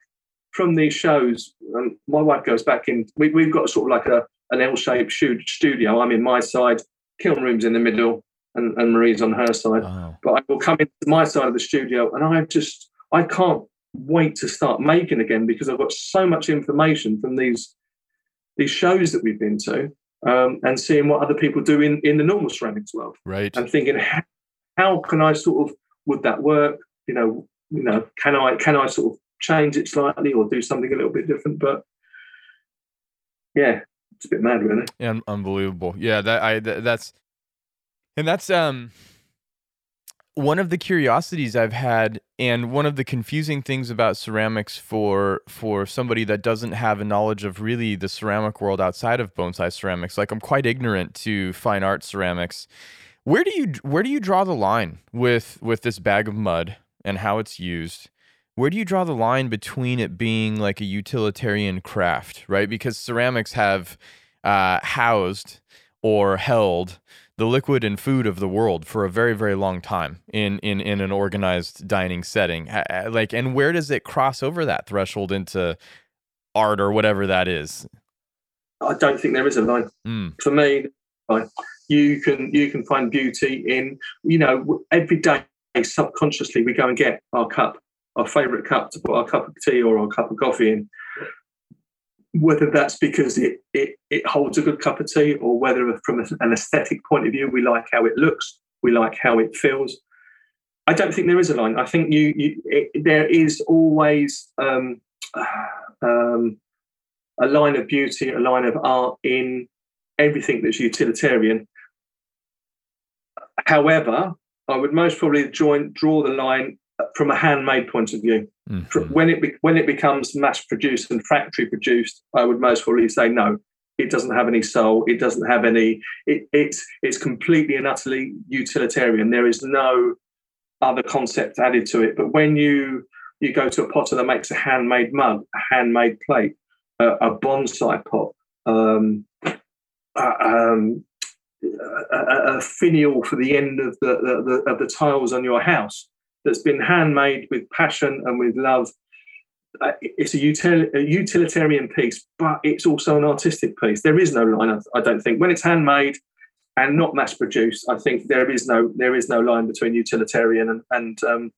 from these shows, and my wife goes back in. We, we've got sort of like a an L-shaped studio. I'm in my side, kiln room's in the middle, and, and Marie's on her side. Wow. But I will come into my side of the studio, and I just I can't wait to start making again because I've got so much information from these these shows that we've been to um, and seeing what other people do in, in the normal ceramics world. Right. And thinking, how, how can I sort of would that work? You know, you know, can I can I sort of change it slightly or do something a little bit different? But yeah, it's a bit mad, really. Yeah, unbelievable. Yeah, that I that, that's and that's um one of the curiosities I've had and one of the confusing things about ceramics for for somebody that doesn't have a knowledge of really the ceramic world outside of bonsai ceramics like I'm quite ignorant to fine art ceramics. Where do you where do you draw the line with with this bag of mud and how it's used? Where do you draw the line between it being like a utilitarian craft right? Because ceramics have uh, housed or held the liquid and food of the world for a very very long time in in in an organized dining setting. Like and where does it cross over that threshold into art or whatever that is? I don't think there is a line. Mm. for me you can you can find beauty in you know every day subconsciously we go and get our cup our favorite cup to put our cup of tea or our cup of coffee in whether that's because it, it, it holds a good cup of tea or whether from an aesthetic point of view we like how it looks we like how it feels. I don't think there is a line. I think you, you it, there is always um, um, a line of beauty a line of art in everything that's utilitarian. However i would most probably join, draw the line from a handmade point of view. Mm-hmm. When it be, when it becomes mass produced and factory produced, I would most probably say no. It doesn't have any soul. It doesn't have any. It, it's it's completely and utterly utilitarian. There is no other concept added to it. But when you you go to a potter that makes a handmade mug, a handmade plate, a, a bonsai pot, um, um, a, a, finial for the end of the, the, the, of the tiles on your house that's been handmade with passion and with love. Uh, it's a, a, utilitarian piece, but it's also an artistic piece. There is no line, I don't think. When it's handmade and not mass produced, I think there is no there is no line between utilitarian and and um,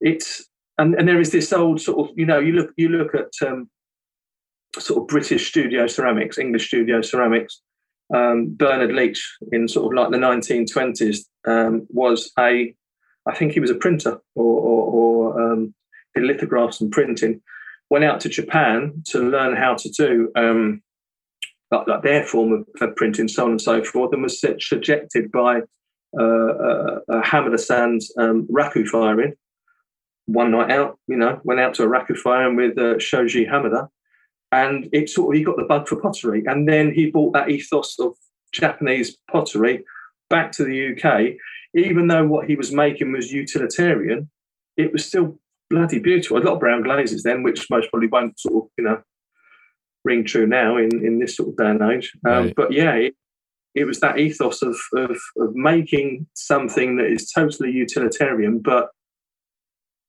it's and, and there is this old sort of you know you look you look at um, sort of British studio ceramics, English studio ceramics, um, Bernard Leach in sort of like the 1920s um, was a, I think he was a printer or, or, or um, did lithographs and printing. Went out to Japan to learn how to do um, like, like, their form of, of, printing, so on and so forth, and was subjected by uh, uh, Hamada San's um, raku firing. One night out, you know, went out to a raku firing with uh, Shoji Hamada, and it sort of he got the bug for pottery, and then he brought that ethos of Japanese pottery back to the UK. Even though what he was making was utilitarian, it was still bloody beautiful. A lot of brown glazes then, which most probably won't sort of you know ring true now in in this sort of day and age. Um, right. But yeah, it, it was that ethos of, of of making something that is totally utilitarian, but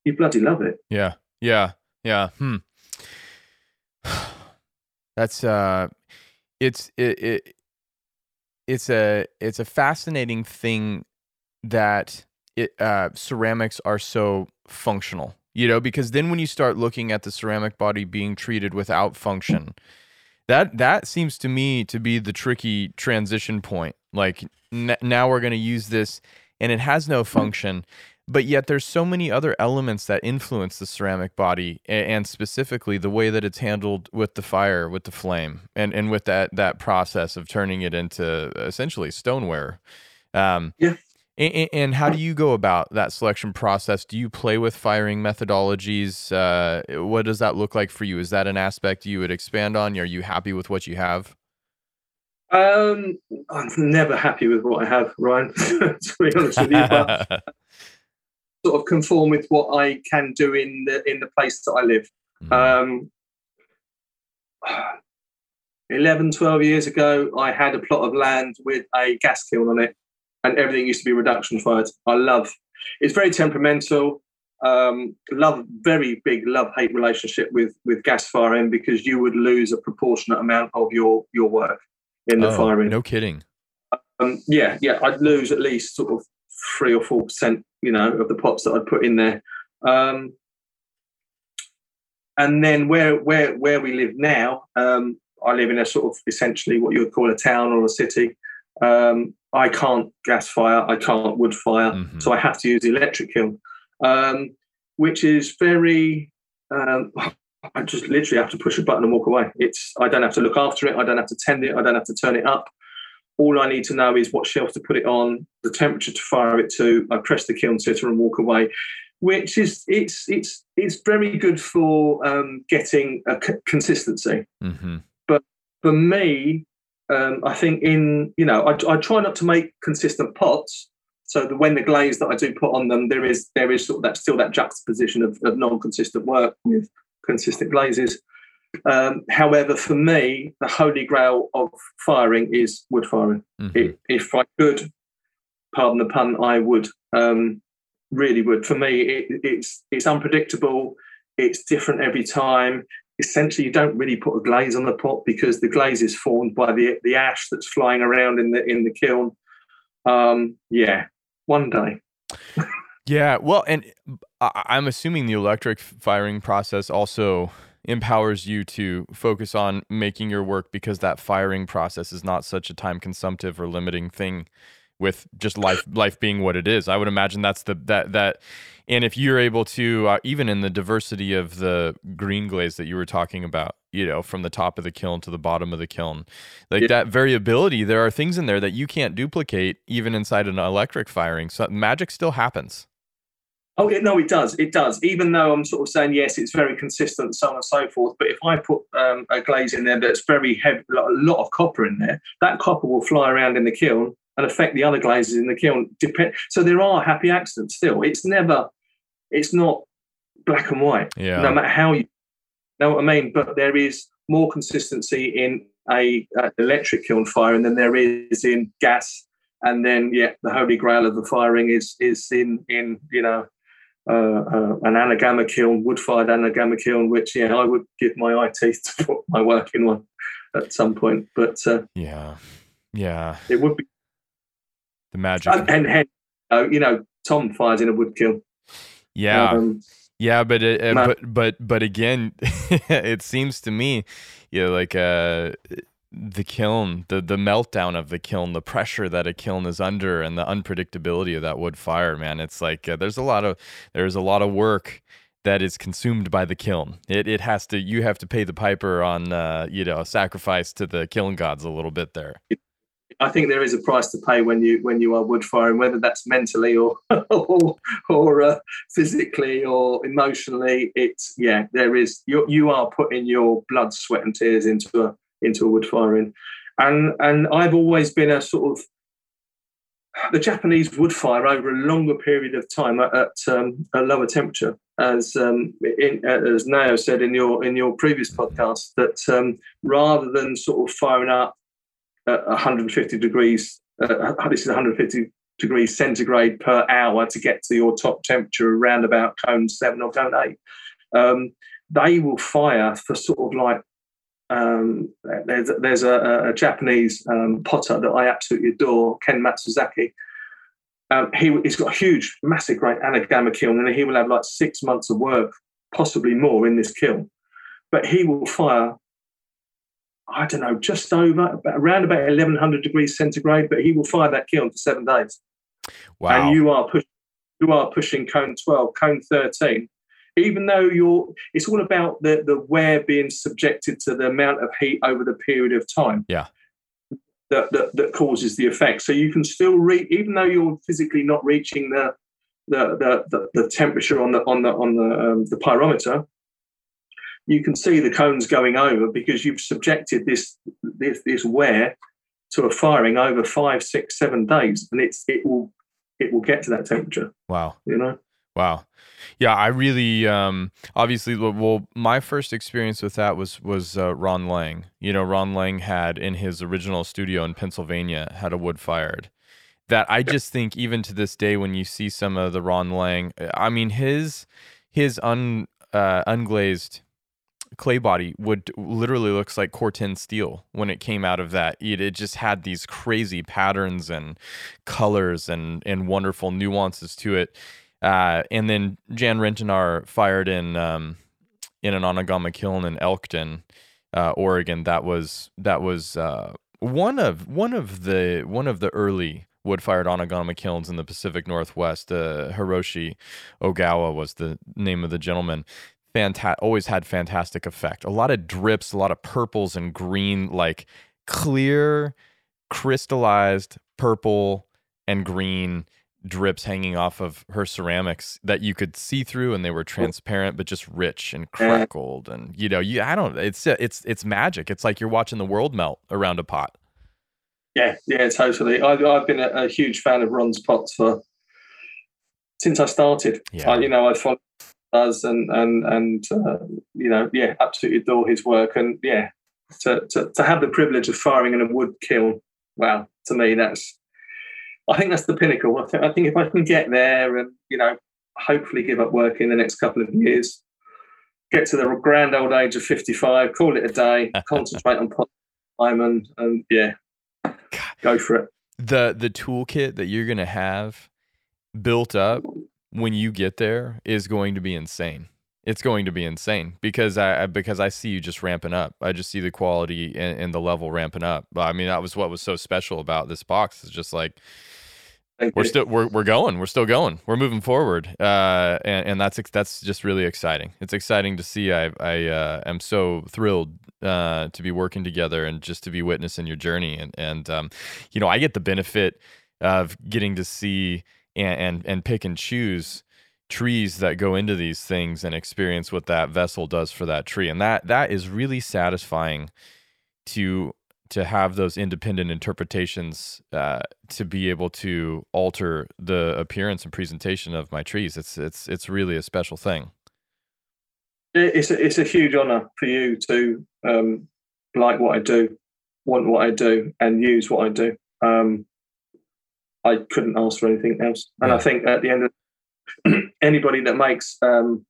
you bloody love it. Yeah, yeah, yeah. Hmm. That's uh, it's it, it it's a it's a fascinating thing that it uh, ceramics are so functional you know because then when you start looking at the ceramic body being treated without function that that seems to me to be the tricky transition point. Like n- now we're going to use this and it has no function but yet there's so many other elements that influence the ceramic body and, and specifically the way that it's handled with the fire with the flame and and with that that process of turning it into essentially stoneware. Um, yeah and, and, how do you go about that selection process? Do you play with firing methodologies? Uh, what does that look like for you? Is that an aspect you would expand on? Are you happy with what you have? Um, I'm never happy with what I have, Ryan. to be honest with you, but sort of conform with what I can do in the in the place that I live. Mm. Um, 11, 12 years ago, I had a plot of land with a gas kiln on it and everything used to be reduction fired. I love. It's very temperamental. Um, love very big love hate relationship with with gas firing because you would lose a proportionate amount of your your work in the oh, firing. No kidding. Um, yeah, yeah, I'd lose at least sort of three or four percent, you know, of the pots that I'd put in there. Um, and then where where where we live now, um, I live in a sort of essentially what you would call a town or a city. Um, I can't gas fire, I can't wood fire, mm-hmm. so I have to use the electric kiln, um, which is very. Um, I just literally have to push a button and walk away. It's I don't have to look after it, I don't have to tend it, I don't have to turn it up. All I need to know is what shelf to put it on, the temperature to fire it to. I press the kiln sitter and walk away, which is it's it's it's very good for um, getting a c- consistency. Mm-hmm. But for me, um, I think in you know I, I, try not to make consistent pots, so that when the glaze that I do put on them, there is there is sort of that still that juxtaposition of, of non-consistent work with consistent glazes. Um, however, for me, the holy grail of firing is wood firing. Mm-hmm. It, if I could, pardon the pun, I would um, really would. For me, it, it's it's unpredictable. It's different every time essentially you don't really put a glaze on the pot because the glaze is formed by the the ash that's flying around in the in the kiln. Um, yeah, one day. yeah, well, and I'm assuming the electric firing process also empowers you to focus on making your work because that firing process is not such a time consumptive or limiting thing with just life life being what it is. I would imagine that's the that that and if you're able to uh, even in the diversity of the green glaze that you were talking about, you know, from the top of the kiln to the bottom of the kiln, like yeah. that variability, there are things in there that you can't duplicate even inside an electric firing. So magic still happens. Oh yeah, no, it does. It does. Even though I'm sort of saying yes, it's very consistent, so on and so forth. But if I put um, a glaze in there that's very heavy, a lot of copper in there, that copper will fly around in the kiln and affect the other glazes in the kiln. So there are happy accidents still. It's never, it's not black and white. Yeah. No matter how you know what I mean. But there is more consistency in a, a electric kiln firing than there is in gas. And then yeah, the holy grail of the firing is is in in you know uh, uh, an anagama kiln, wood fired anagama kiln, which yeah, I would give my eye teeth to put my work in one at some point. But uh, yeah, yeah, it would be the magic. And, and, and uh, you know, Tom fires in a wood kiln. Yeah. Um, yeah, but it, uh, but but but again, it seems to me, you know, like uh, the kiln, the the meltdown of the kiln, the pressure that a kiln is under, and the unpredictability of that wood fire, man. It's like uh, there's a lot of there's a lot of work that is consumed by the kiln. It it has to you have to pay the piper on uh, you know sacrifice to the kiln gods a little bit there. I think there is a price to pay when you when you are wood firing, whether that's mentally or or, uh, physically or emotionally. It's yeah, there is you you are putting your blood, sweat, and tears into a into a wood firing, and and I've always been a sort of the Japanese wood fire over a longer period of time at, at um, a lower temperature, as um, in, as Nao said in your in your previous podcast, that um, rather than sort of firing up at 150 degrees, uh, this is 150 degrees centigrade per hour to get to your top temperature around about cone seven or cone eight. Um, they will fire for sort of like um, there's there's a, a Japanese um, potter that I absolutely adore, Ken Matsuzaki. Um, he, he's got a huge, massive, great anagama kiln, and he will have like six months of work, possibly more, in this kiln. But he will fire, I don't know, just over around about 1100 degrees centigrade. But he will fire that kiln for seven days. Wow! And you are pushing, you are pushing cone 12, cone 13 even though you're it's all about the the ware being subjected to the amount of heat over the period of time yeah that that, that causes the effect so you can still read even though you're physically not reaching the the the, the, the temperature on the on the on the um, the pyrometer you can see the cones going over because you've subjected this this this ware to a firing over five six seven days and it's it will it will get to that temperature wow you know Wow. Yeah, I really um obviously well my first experience with that was was uh, Ron Lang. You know, Ron Lang had in his original studio in Pennsylvania had a wood fired. That I just think even to this day when you see some of the Ron Lang, I mean his his un uh, unglazed clay body would literally looks like Corten steel when it came out of that. It, it just had these crazy patterns and colors and and wonderful nuances to it uh, and then Jan Rentinar fired in um, in an Anagama kiln in Elkton, uh, Oregon. That was that was uh, one of one of the one of the early wood-fired Anagama kilns in the Pacific Northwest. Uh, Hiroshi Ogawa was the name of the gentleman. Fanta- always had fantastic effect. A lot of drips, a lot of purples and green, like clear, crystallized purple and green drips hanging off of her ceramics that you could see through and they were transparent but just rich and eh. crackled and you know you I don't it's it's it's magic. It's like you're watching the world melt around a pot. Yeah yeah totally. I've, I've been a, a huge fan of Ron's pots for since I started. Yeah. I, you know I followed us and and and uh, you know yeah absolutely adore his work and yeah to, to to have the privilege of firing in a wood kiln wow to me that's I think that's the pinnacle. I think, I think if I can get there and, you know, hopefully give up work in the next couple of years, get to the grand old age of 55, call it a day, concentrate on time and, and yeah, go for it. The, the toolkit that you're going to have built up when you get there is going to be insane. It's going to be insane because I because I see you just ramping up. I just see the quality and, and the level ramping up. But I mean, that was what was so special about this box. Is just like we're still we're we're going. We're still going. We're moving forward, uh, and and that's that's just really exciting. It's exciting to see. I I uh, am so thrilled uh, to be working together and just to be witnessing your journey. And and um, you know, I get the benefit of getting to see and and, and pick and choose trees that go into these things and experience what that vessel does for that tree, and that that is really satisfying to to have those independent interpretations uh, to be able to alter the appearance and presentation of my trees. It's it's it's really a special thing. It's a, it's a huge honor for you to um, like what I do, want what I do, and use what I do. Um, I couldn't ask for anything else, and yeah. I think at the end of anybody that makes um,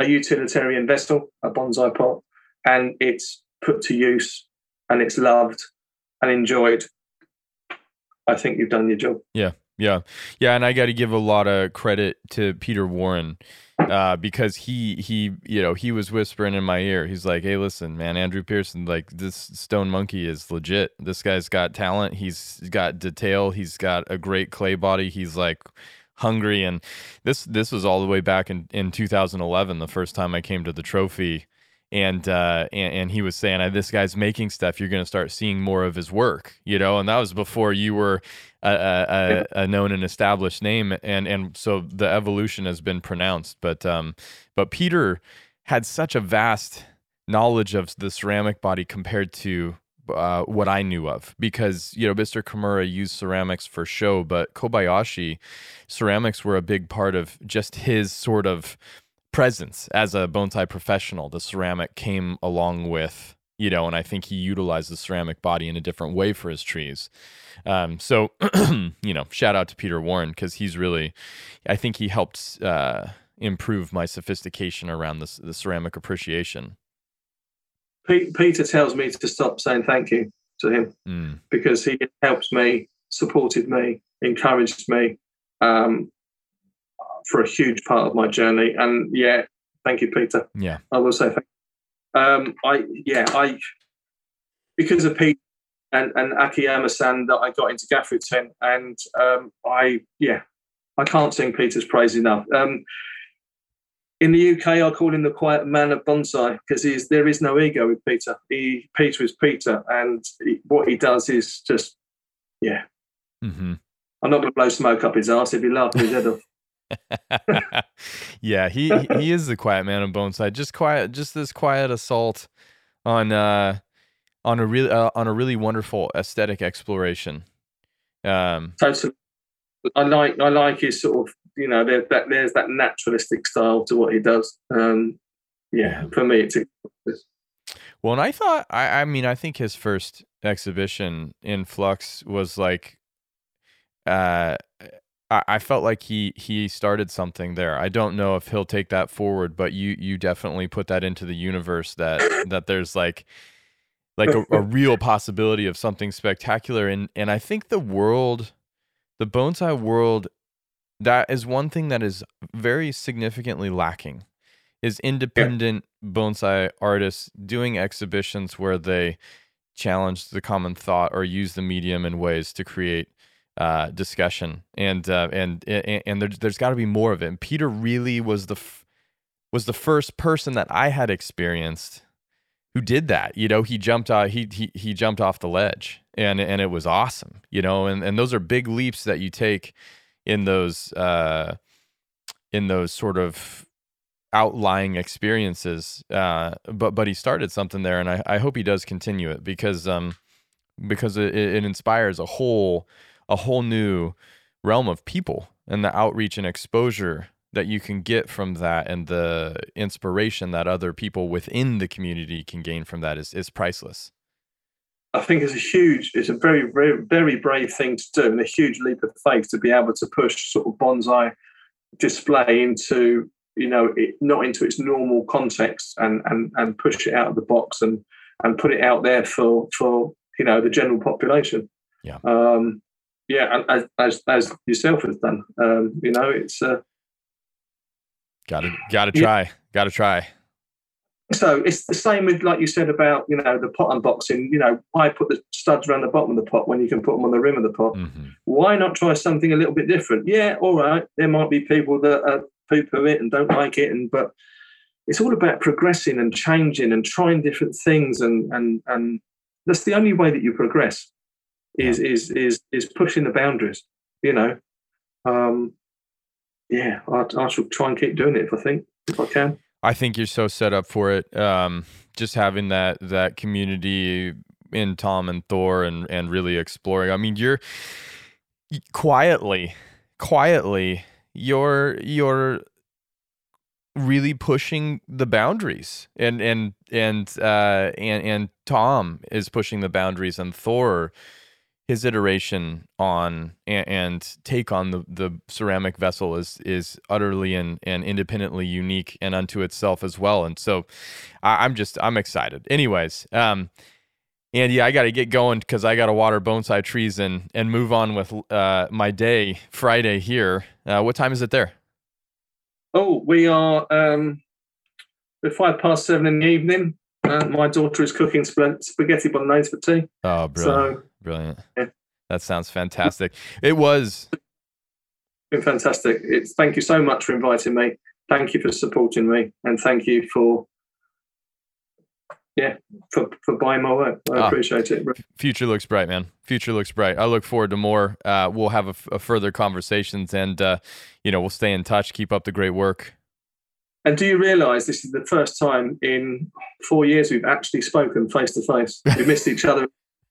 a utilitarian vessel, a bonsai pot, and it's put to use and it's loved and enjoyed, I think you've done your job. Yeah, yeah, yeah, and I got to give a lot of credit to Peter Warren uh, because he he you know he was whispering in my ear. He's like, "Hey, listen, man, Andrew Pearson, like this Stone Monkey is legit. This guy's got talent. He's got detail. He's got a great clay body. He's like." hungry and this this was all the way back in, in 2011 the first time i came to the trophy and uh, and, and, he was saying, "This guy's making stuff. You're going to start seeing more of his work, you know." And that was before you were a, a, a, known and established name, and and so the evolution has been pronounced. But um, but Peter had such a vast knowledge of the ceramic body compared to uh, what I knew of because you know Mr. Kimura used ceramics for show, but Kobayashi ceramics were a big part of just his sort of presence as a bonsai professional. The ceramic came along with, you know, and I think he utilized the ceramic body in a different way for his trees. Um, so, you know, shout out to Peter Warren because he's really, I think he helped uh, improve my sophistication around this, the ceramic appreciation. Peter tells me to stop saying thank you to him mm. because he helps me, supported me, encouraged me. Um, for a huge part of my journey. And yeah, thank you, Peter. Yeah, I will say thank. You. Um, I yeah, I because of Pete and and Akiyama-san that I got into Gafuten, and um, I yeah, I can't sing Peter's praise enough. Um, in the UK, I call him the quiet man of bonsai because he's there is no ego with Peter. He Peter is Peter, and he, what he does is just yeah. Mm-hmm. I'm not going to blow smoke up his ass if he laughs his head off. yeah, he he is the quiet man on Bonsai. Just quiet, just this quiet assault on uh on a really uh, on a really wonderful aesthetic exploration. Um, totally. I like I like his sort of you know there, that there's that naturalistic style to what he does. Um, yeah, for me it's. Well, and I thought I I mean I think his first exhibition in Flux was like uh I, I felt like he he started something there. I don't know if he'll take that forward, but you you definitely put that into the universe that that there's like like a, a real possibility of something spectacular. And and I think the world, the bonsai world, that is one thing that is very significantly lacking is independent yeah. bonsai artists doing exhibitions where they challenge the common thought or use the medium in ways to create uh, discussion, and uh, and and there, has got to be more of it. And Peter really was the f- was the first person that I had experienced who did that. You know, he jumped uh, he he he jumped off the ledge, and and it was awesome. You know, and and those are big leaps that you take in those uh, in those sort of outlying experiences. Uh, but but he started something there, and I, I hope he does continue it because um because it, it inspires a whole a whole new realm of people and the outreach and exposure that you can get from that and the inspiration that other people within the community can gain from that is, is priceless. I think it's a huge, it's a very, very, very brave thing to do and a huge leap of faith to be able to push sort of bonsai display into, you know, it, not into its normal context and, and, and push it out of the box and, and put it out there for, for, you know, the general population. Yeah. Um, yeah, as as, as yourself has done. Um, you know, it's uh, gotta gotta try, yeah. gotta try. So it's the same with like you said about you know the pot unboxing. You know, why put the studs around the bottom of the pot when you can put them on the rim of the pot? Mm-hmm. Why not try something a little bit different? Yeah, all right. There might be people that uh, poo-poo it and don't like it, and but it's all about progressing and changing and trying different things, and and and that's the only way that you progress is yeah. is is is pushing the boundaries. You know, um, yeah, I, I shall try and keep doing it if I think if I can. I think you're so set up for it. Um, just having that that community in Tom and Thor and and really exploring. I mean, you're quietly, quietly, you're you're really pushing the boundaries and and and uh and and Tom is pushing the boundaries and Thor his iteration on and, and, take on the, the ceramic vessel is is utterly and, and independently unique and unto itself as well. And so I, am just I'm excited. Anyways, um, Andy, I got to get going because I got to water bonsai trees and and move on with uh, my day Friday here. Uh, what time is it there? Oh, we are um, five past seven in the evening. Uh, my daughter is cooking sp- spaghetti bolognese for tea. Oh, brilliant! So, brilliant. Yeah. That sounds fantastic. It was been fantastic. It's thank you so much for inviting me. Thank you for supporting me, and thank you for yeah for, for buying my work. I Ah. appreciate it. future looks bright, man. Future looks bright. I look forward to more. Uh, we'll have a further conversations, and uh, you know we'll stay in touch. Keep up the great work. And do you realise this is the first time in four years we've actually spoken face to face? We missed each other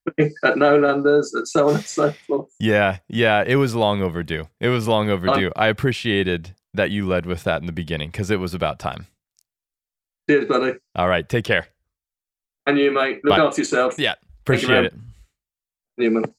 at Noelanders, at so on and so forth. Yeah, yeah. It was long overdue. It was long uh, overdue. I appreciated that you led with that in the beginning because it was about time. Cheers, buddy. All right, take care. And you, mate. Look Bye. after yourself. Yeah, you, appreciate man. it. Newman.